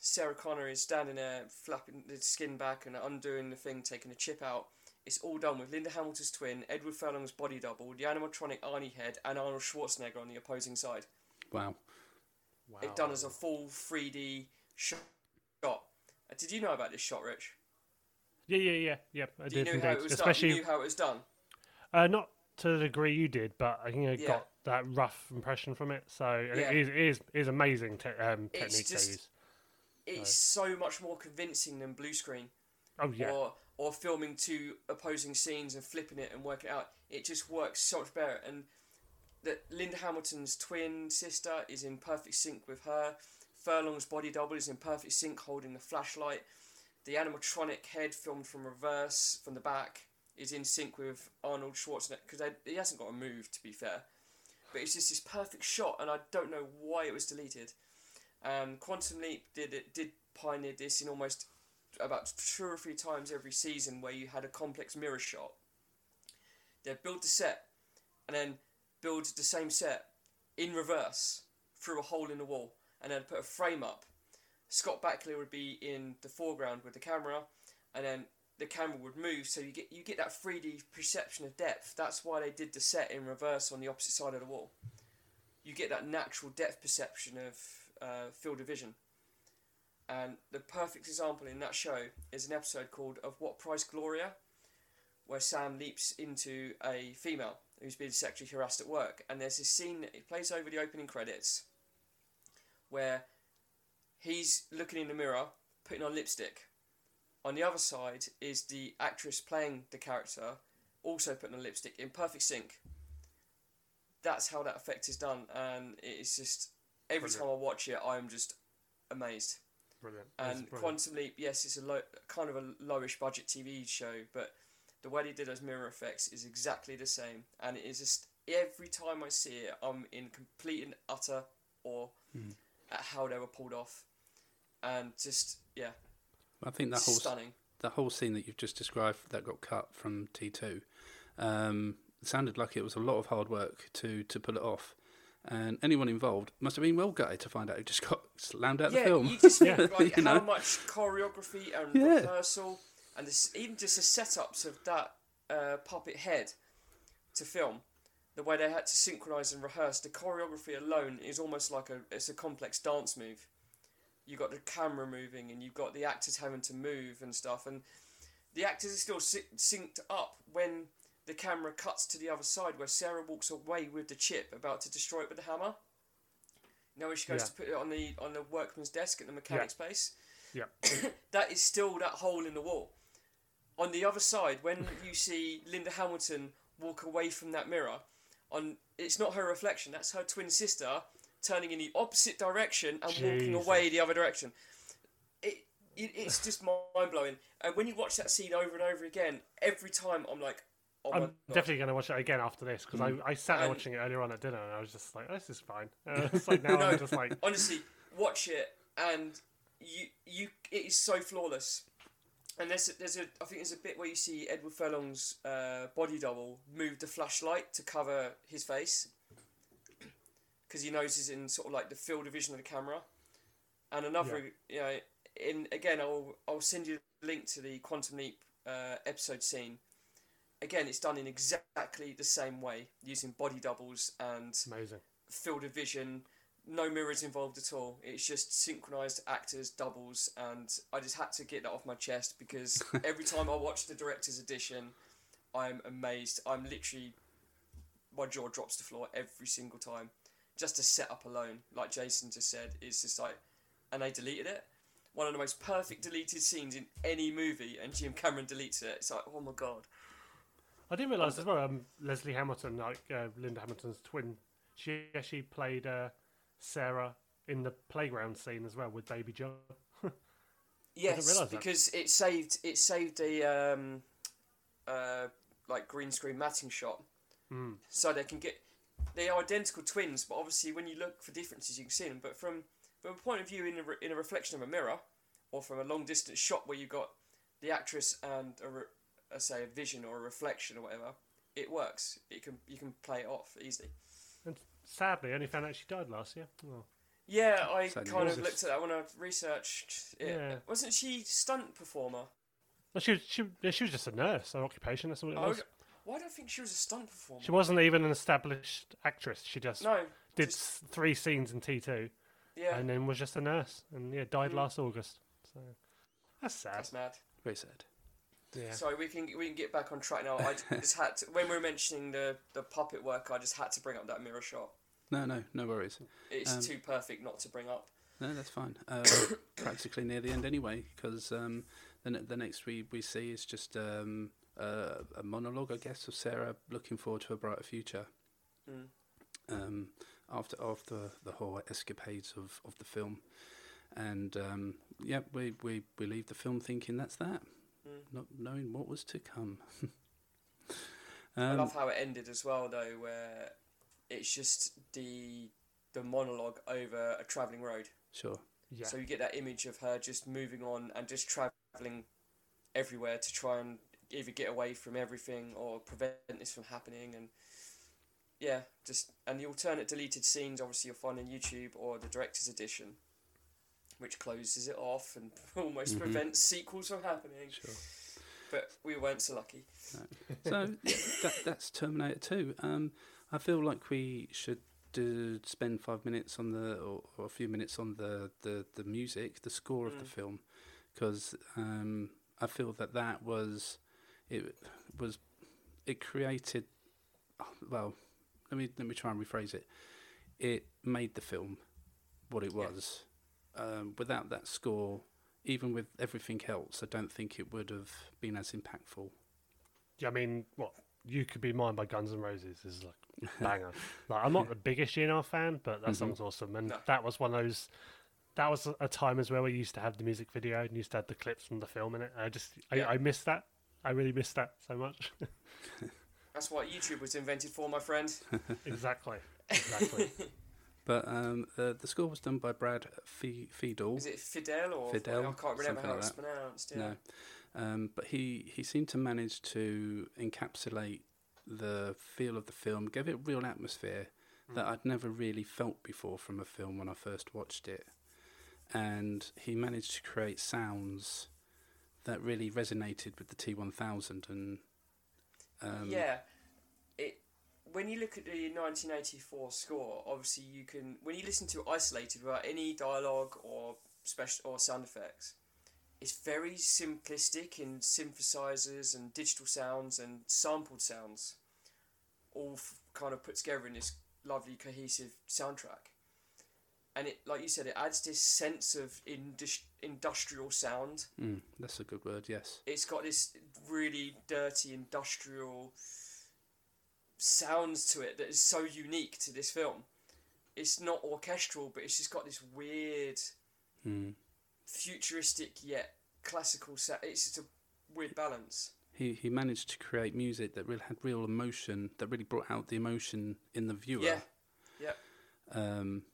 C: Sarah Connor is standing there flapping the skin back and undoing the thing, taking the chip out. It's all done with Linda Hamilton's twin, Edward Furlong's body double, the animatronic Arnie head, and Arnold Schwarzenegger on the opposing side.
A: Wow.
B: Wow.
C: It done as a full 3D shot. Uh, Did you know about this shot, Rich?
B: Yeah, yeah, yeah, yeah. I
C: Do you
B: did
C: know how it was
B: Especially
C: done? You knew how it was done.
B: Uh, not to the degree you did, but I think I
C: Yeah.
B: got that rough impression from it. So and
C: Yeah.
B: it is it is, it is amazing te- um,
C: It's
B: technique
C: just-
B: use.
C: It's so much more convincing than blue screen.
B: Oh yeah,
C: Or or filming two opposing scenes and flipping it and working it out. It just works so much better. And that Linda Hamilton's twin sister is in perfect sync with her. Furlong's body double is in perfect sync, holding the flashlight. The animatronic head filmed from reverse from the back is in sync with Arnold Schwarzenegger because he hasn't got a move to be fair, but it's just this perfect shot, and I don't know why it was deleted. Um, Quantum Leap did it did pioneer this in almost about two or three times every season where you had a complex mirror shot. They'd build the set and then build the same set in reverse through a hole in the wall and then put a frame up. Scott Bakula would be in the foreground with the camera and then the camera would move so you get you get that 3D perception of depth. That's why they did the set in reverse on the opposite side of the wall. You get that natural depth perception of uh, field of vision. And the perfect example in that show is an episode called Of What Price Gloria, where Sam leaps into a female who's been sexually harassed at work. And there's this scene that it plays over the opening credits where he's looking in the mirror, putting on lipstick. On the other side is the actress playing the character, also putting on lipstick in perfect sync. That's how that effect is done, and it's just every
B: Brilliant.
C: time I watch it, I'm just amazed.
B: brilliant.
C: And
B: brilliant.
C: Quantum Leap, yes, it's a low, kind of a lowish budget TV show, but the way they did those mirror effects is exactly the same. And it is just every time I see it, I'm in complete and utter awe hmm. at how they were pulled off, and just yeah,
A: I think that whole
C: stunning.
A: that whole scene that you've just described that got cut from T two um, sounded like it was a lot of hard work to to pull it off. And anyone involved must have been well gutted to find out it just got slammed out
C: yeah,
A: the film.
C: you just think like
A: You
C: how
A: know?
C: much choreography and
A: Yeah.
C: rehearsal, and this, even just the setups of that uh, puppet head to film, the way they had to synchronize and rehearse. The choreography alone is almost like a it's a complex dance move. You got the camera moving, and you've got the actors having to move and stuff, and the actors are still sy- synced up when the camera cuts to the other side, where Sarah walks away with the chip, about to destroy it with the hammer. You know when she goes
B: Yeah.
C: to put it on the on the workman's desk at the mechanic space.
B: Yeah.
C: that is still that hole in the wall. On the other side, when you see Linda Hamilton walk away from that mirror, on it's not her reflection, that's her twin sister turning in the opposite direction and walking away the other direction. It, it it's just mind blowing. And when you watch that scene over and over again, every time I'm like, oh
B: I'm definitely going to watch it again after this because I, I sat there
C: And-
B: watching it earlier on at dinner and I was just like, this is fine. Uh, it's like now
C: No,
B: I'm just like,
C: honestly, watch it and you you it is so flawless. And there's a, there's a I think there's a bit where you see Edward Furlong's uh, body double move the flashlight to cover his face because he knows he's in sort of like the field of vision of the camera. And another, you know, in again, I'll I'll send you a link to the Quantum Leap uh, episode scene. Again, it's done in exactly the same way, using body doubles and
B: amazing.
C: field of vision, no mirrors involved at all. It's just synchronized actors, doubles, and I just had to get that off my chest because every time I watch the director's edition, I'm amazed. I'm literally my jaw drops to the floor every single time. Just to set up alone, like Jason just said, is just like, and they deleted it. One of the most perfect deleted scenes in any movie, and Jim Cameron deletes it. It's like, oh my god.
B: I didn't realise as well. Um, Leslie Hamilton, like uh, Linda Hamilton's twin, she actually played uh, Sarah in the playground scene as well with Baby John.
C: Yes,
B: realise that.
C: because it saved it saved a um, uh, like green screen matting shot,
B: Mm.
C: so they can get they are identical twins, but obviously when you look for differences, you can see them. But from from a point of view in a, re- in a reflection of a mirror, or from a long distance shot where you've got the actress and a, re- uh, say a vision or a reflection or whatever, it works. It can you can play it off easily.
B: And sadly, I only found out she died last year. Oh.
C: Yeah, I
A: Sadly.
C: kind of looked at that when I researched it.
B: Yeah.
C: Wasn't she stunt performer?
B: Well, she, was- she, yeah, she was just a nurse, her occupation, that's what it
C: Oh,
B: was.
C: Why do I think she was a stunt performer?
B: She wasn't even an established actress. She just
C: No,
B: did
C: just-
B: three scenes in T2
C: Yeah,
B: and then was just a nurse and yeah, died
C: Mm.
B: last August. So that's sad.
C: that's mad.
A: Very sad.
B: Yeah.
C: Sorry, we can we can get back on track now. I just had to, when we were mentioning the the puppet work, I just had to bring up that mirror shot.
A: No, no, no worries.
C: It's
A: Um,
C: too perfect not to bring up.
A: No, that's fine. Uh, practically near the end anyway, because um, the, the next we, we see is just um, uh, a monologue, I guess, of Sarah looking forward to a brighter future.
C: Mm.
A: Um, after after the whole escapades of, of the film, and um, yeah, we, we, we leave the film thinking that's that,
C: Mm.
A: not knowing what was to come.
C: I
A: um,
C: love how it ended as well, though, where it's just the the monologue over a travelling road.
A: sure.
B: Yeah.
C: So you get that image of her just moving on and just travelling everywhere to try and either get away from everything or prevent this from happening. And yeah, just and the alternate deleted scenes, obviously you'll find on YouTube or the director's edition, which closes it off and almost
A: Mhm.
C: prevents sequels from happening.
A: Sure.
C: But we weren't so lucky.
A: So that, that's Terminator 2. Um, I feel like we should do, spend five minutes on the, or, or a few minutes on the, the, the music, the score of the
C: Mm.
A: film, because um, I feel that that was, it was, it created, well, let me let me try and rephrase it. It made the film what it
C: Yeah.
A: was. Um, without that score, even with everything else, I don't think it would have been as impactful.
B: Yeah, I mean, what you could be mine by Guns N' Roses is like banger. like, I'm not the biggest GNR fan, but that
A: Mhm.
B: song's awesome, and
C: No.
B: that was one of those. That was a- a time as well where you used to have the music video and used to have the clips from the film in it. I just, I,
C: Yeah.
B: I miss that. I really miss that so much.
C: That's what YouTube was invented for, my friend.
B: exactly, exactly.
A: But um, uh, the score was done by Brad Fe- Fiedel.
C: Is it Fidel or
A: Fidel,
C: I can't remember
A: something
C: how
A: like
C: it's
A: that.
C: pronounced. Yeah.
A: No, um, but he, he seemed to manage to encapsulate the feel of the film, gave it a real atmosphere that I'd never really felt before from a film when I first watched it, and he managed to create sounds that really resonated with the T one thousand and um,
C: yeah, it. When you look at the 1984 score, obviously you can when you listen to it isolated without any dialogue or special or sound effects, it's very simplistic in synthesizers and digital sounds and sampled sounds, all f- kind of put together in this lovely cohesive soundtrack. And it, like you said, it adds this sense of indus- industrial sound
A: mm, that's a good word. Yes.
C: it's got this really dirty industrial sounds to it that is so unique to this film. It's not orchestral, but it's just got this weird,
A: Mm.
C: futuristic yet classical. Sa- it's just a weird balance.
A: He he managed to create music that really had real emotion, that really brought out the emotion in the viewer.
C: Yeah, yeah,
A: um,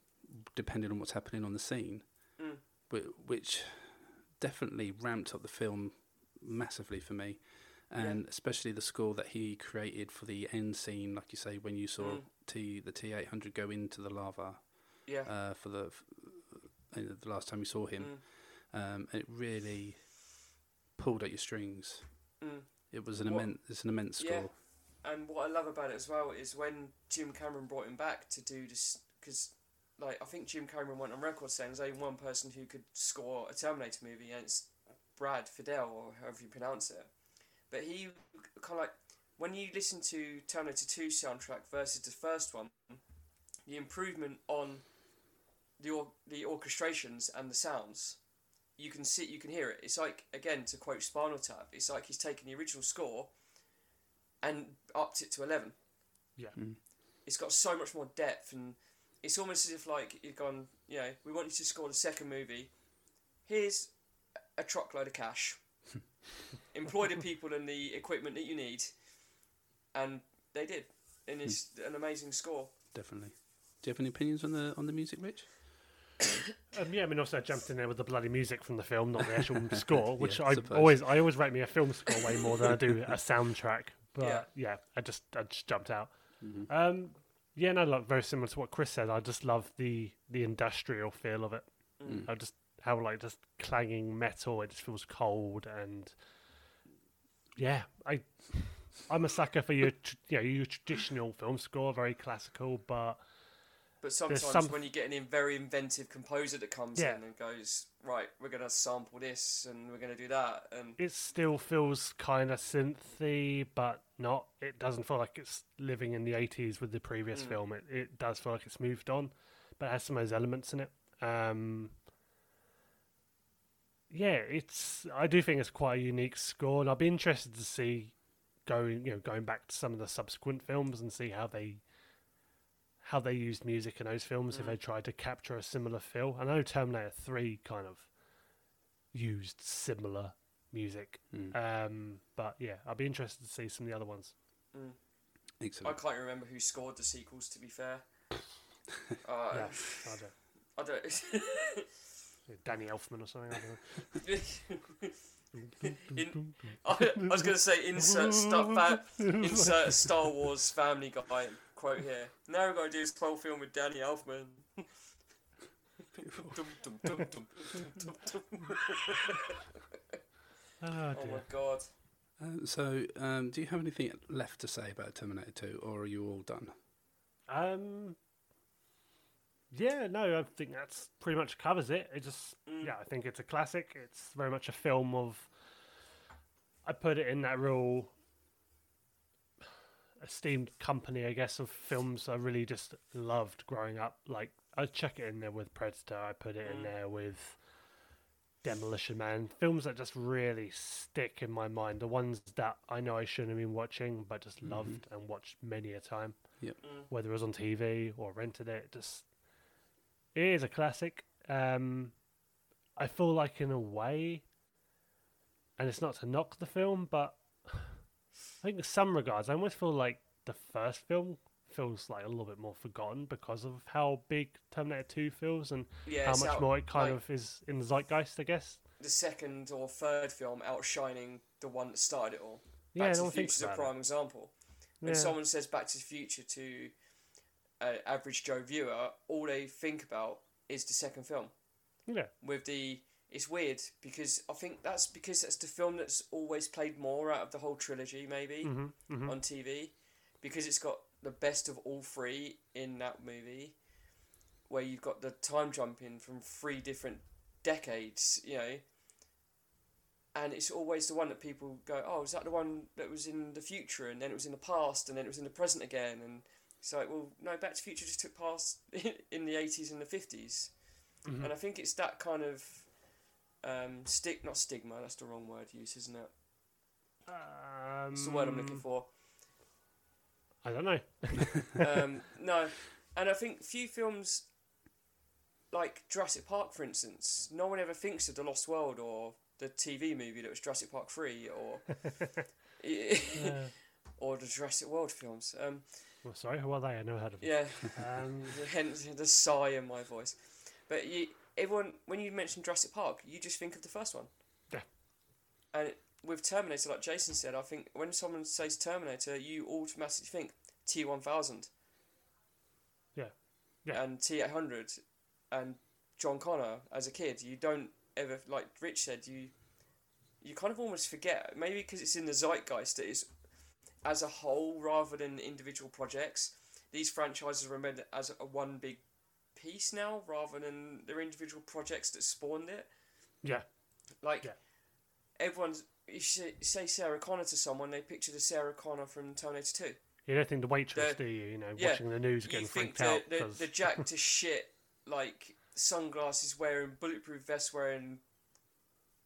A: depending on what's happening on the scene,
C: Mm.
A: whi- which definitely ramped up the film massively for me, and especially the score that he created for the end scene, like you say, when you saw
C: Mm.
A: T the T eight hundred go into the lava
C: yeah.
A: uh, for the uh, the last time you saw him,
C: Mm.
A: um, it really pulled at your strings.
C: Mm.
A: It was an
C: What-
A: immense, it's an immense score.
C: Yeah. And what I love about it as well is when Jim Cameron brought him back to do this, because like I think Jim Cameron went on record saying there's only one person who could score a Terminator movie, and it's Brad Fiedel or however you pronounce it. But he kind of like when you listen to Terminator 2 soundtrack versus the first one, the improvement on the or- the orchestrations and the sounds, you can see you can hear it. It's like again to quote Spinal Tap, it's like he's taken the original score and upped it to eleven.
B: Yeah. Mm.
C: It's got so much more depth and it's almost as if like you've gone, you know, we want you to score the second movie. Here's a truckload of cash. Employ the people and the equipment that you need, and they did, and it's an amazing score.
A: Definitely. Do you have any opinions on the on the music, Rich?
B: Um, yeah, I mean, also I jumped in there with the bloody music from the film, not the actual score, which
A: Yeah,
B: I
A: suppose.
B: always I always rate me a film score way more than I do a soundtrack. But
C: Yeah.
B: yeah, I just I just jumped out.
A: Mm-hmm.
B: Um, yeah, no, like very similar to what Chris said. I just love the the industrial feel of it.
A: Mm.
B: I just how like just clanging metal. It just feels cold and yeah, I I'm a sucker for your tr- you know your traditional film score, very classical, but
C: But sometimes
B: some-
C: when you get an in- very inventive composer that comes
B: Yeah.
C: in and goes, right, we're gonna sample this and we're gonna do that, and
B: it still feels kind of synthy, but not. It doesn't feel like it's living in the 80s with the previous
C: Mm.
B: film. It, it does feel like it's moved on, but it has some of those elements in it. Um, yeah, it's. I do think it's quite a unique score, and I'd be interested to see going, you know, going back to some of the subsequent films and see how they how they used music in those films if
C: Mm.
B: they tried to capture a similar feel. I know Terminator Three kind of used similar music,
A: Mm.
B: um, but yeah, I'd be interested to see some of the other ones.
C: mm. I can't remember who scored the sequels. To be fair, uh,
B: yeah, I don't.
C: I don't.
B: Danny Elfman or something. I
C: In, I, I was going to say insert Star, fa- insert Star Wars Family Guy quote here. Now we're going to do this 12 film with Danny Elfman. Dum, dum, dum, dum, dum, dum, dum.
B: Oh,
C: oh my god.
A: Uh, so, um, do you have anything left to say about Terminator 2, or are you all done?
B: Um. Yeah, no, I think that's pretty much covers it. It just,
C: Mm.
B: yeah, I think it's a classic. It's very much a film of. I put it in that real esteemed company, I guess, of films I really just loved growing up. Like I check it in there with Predator. I put it in
C: Mm.
B: there with Demolition Man. Films that just really stick in my mind. The ones that I know I shouldn't have been watching, but just loved and watched many a time.
A: Yep.
C: Mm.
B: Whether it was on TV or rented it, just it is a classic. Um, I feel like in a way, and it's not to knock the film, but I think in some regards, I almost feel like the first film feels like a little bit more forgotten because of how big Terminator Two feels and
C: Yeah,
B: how much
C: out-
B: more it kind
C: like-
B: of is in the zeitgeist, I guess.
C: The second or third film outshining the one that started it all.
B: Yeah,
C: Back to the Future's a prime
B: it.
C: example. When
B: Yeah.
C: someone says Back to the Future to an average Joe viewer, all they think about is the second film.
B: Yeah,
C: with the it's weird because I think that's because that's the film that's always played more out of the whole trilogy maybe
B: Mhm, mhm.
C: on TV because it's got the best of all three in that movie where you've got the time jumping from three different decades you know and it's always the one that people go oh is that the one that was in the future and then it was in the past and then it was in the present again and it's like well no Back to the Future just took place in the 80s and the 50s
B: Mhm.
C: and I think it's that kind of um, stick, not stigma. That's the wrong word use, isn't it?
B: Um,
C: It's the word I'm looking for.
B: I don't know.
C: Um, no, and I think few films, like Jurassic Park, for instance, no one ever thinks of the Lost World or the TV movie that was Jurassic Park Three or or the Jurassic World films. Um,
B: Well, sorry, who are they? I never heard of them.
C: yeah,
B: Um,
C: hence the sigh in my voice. But you, everyone, when you mention Jurassic Park, you just think of the first one.
B: Yeah.
C: And with Terminator, like Jason said, I think when someone says Terminator, you automatically think T one thousand.
B: Yeah. Yeah.
C: And T eight hundred, and John Connor as a kid. You don't ever like Rich said. You, you kind of almost forget. Maybe because it's in the zeitgeist that is, as a whole rather than individual projects. These franchises are remembered as a one big piece now, rather than their individual projects that spawned it.
B: yeah.
C: Like
B: Yeah.
C: everyone's you say, say Sarah Connor to someone, they picture the Sarah Connor from Terminator Two.
B: You don't think the waitress,
C: The-
B: do you? You know,
C: Yeah,
B: watching the news getting freaked
C: the,
B: out
C: the,
B: because
C: the jack to shit like sunglasses wearing, bulletproof vest wearing,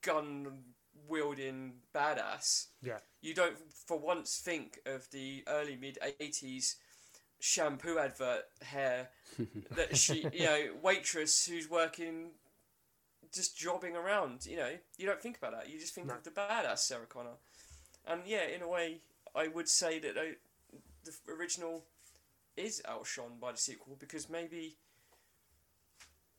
C: gun wielding badass.
B: yeah,
C: You don't for once think of the early mid eighties shampoo advert hair that she you know waitress who's working just jobbing around. You know you don't think about that. You just think of the badass Sarah Connor. And yeah, in a way, I would say that uh, the original is outshone by the sequel because maybe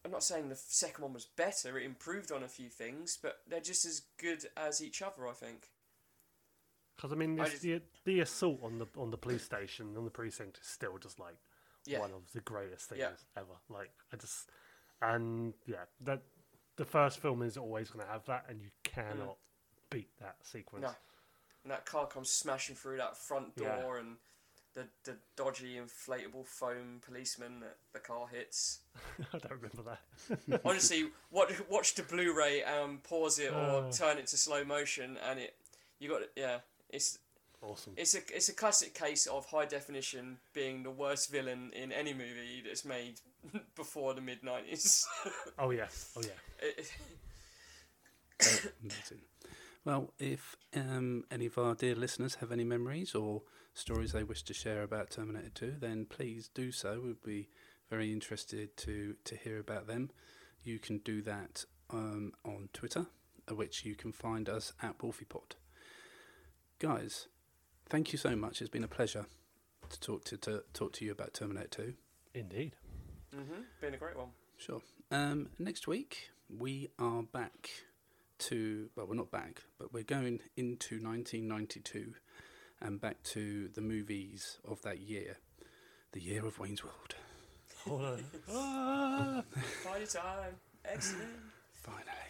C: I'm not saying the second one was better. It improved on a few things, but they're just as good as each other. I think.
B: because I mean,
C: I just-
B: the the assault on the on the police station on the precinct is still just like
C: Yeah.
B: one of the greatest things
C: Yeah.
B: ever. Like I just and yeah, that the first film is always going to have that, and you cannot beat that sequence.
C: Mm. No. And that car comes smashing through that front
B: Yeah.
C: door, and the the dodgy inflatable foam policeman that the car hits.
B: I don't remember that.
C: Honestly, watch watch the Blu-ray and pause it or
B: Oh.
C: turn it to slow motion, and it you got yeah. It's
B: awesome.
C: it's a it's a classic case of high definition being the worst villain in any movie that's made before the mid nineties.
B: Oh yeah, oh yeah.
A: Amazing. Well, if um, any of our dear listeners have any memories or stories they wish to share about Terminator 2, then please do so. We'd be very interested to, to hear about them. You can do that um, on Twitter, which you can find us at WolfiePod. Guys, thank you so much. It's been a pleasure to talk to, to talk to you about Terminator 2.
B: Indeed.
C: Mm-hmm. Been a great one.
A: Sure. Um, next week we are back to well, we're not back, but we're going into 1992 and back to the movies of that year, the year of Wayne's World.
B: Hold on. Ah!
C: Party time. Excellent.
A: Finally.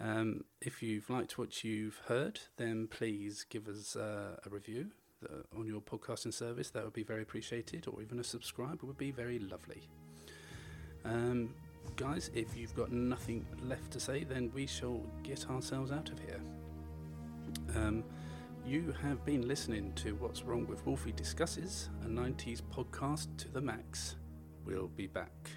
A: Um, if you've liked what you've heard, then please give us uh, a review uh, on your podcasting service. That would be very appreciated, or even a subscribe would be very lovely. Um, guys, if you've got nothing left to say, then we shall get ourselves out of here. Um, you have been listening to What's Wrong with Wolfie Discusses, a 90s podcast to the max. We'll be back.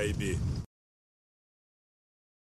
G: Baby.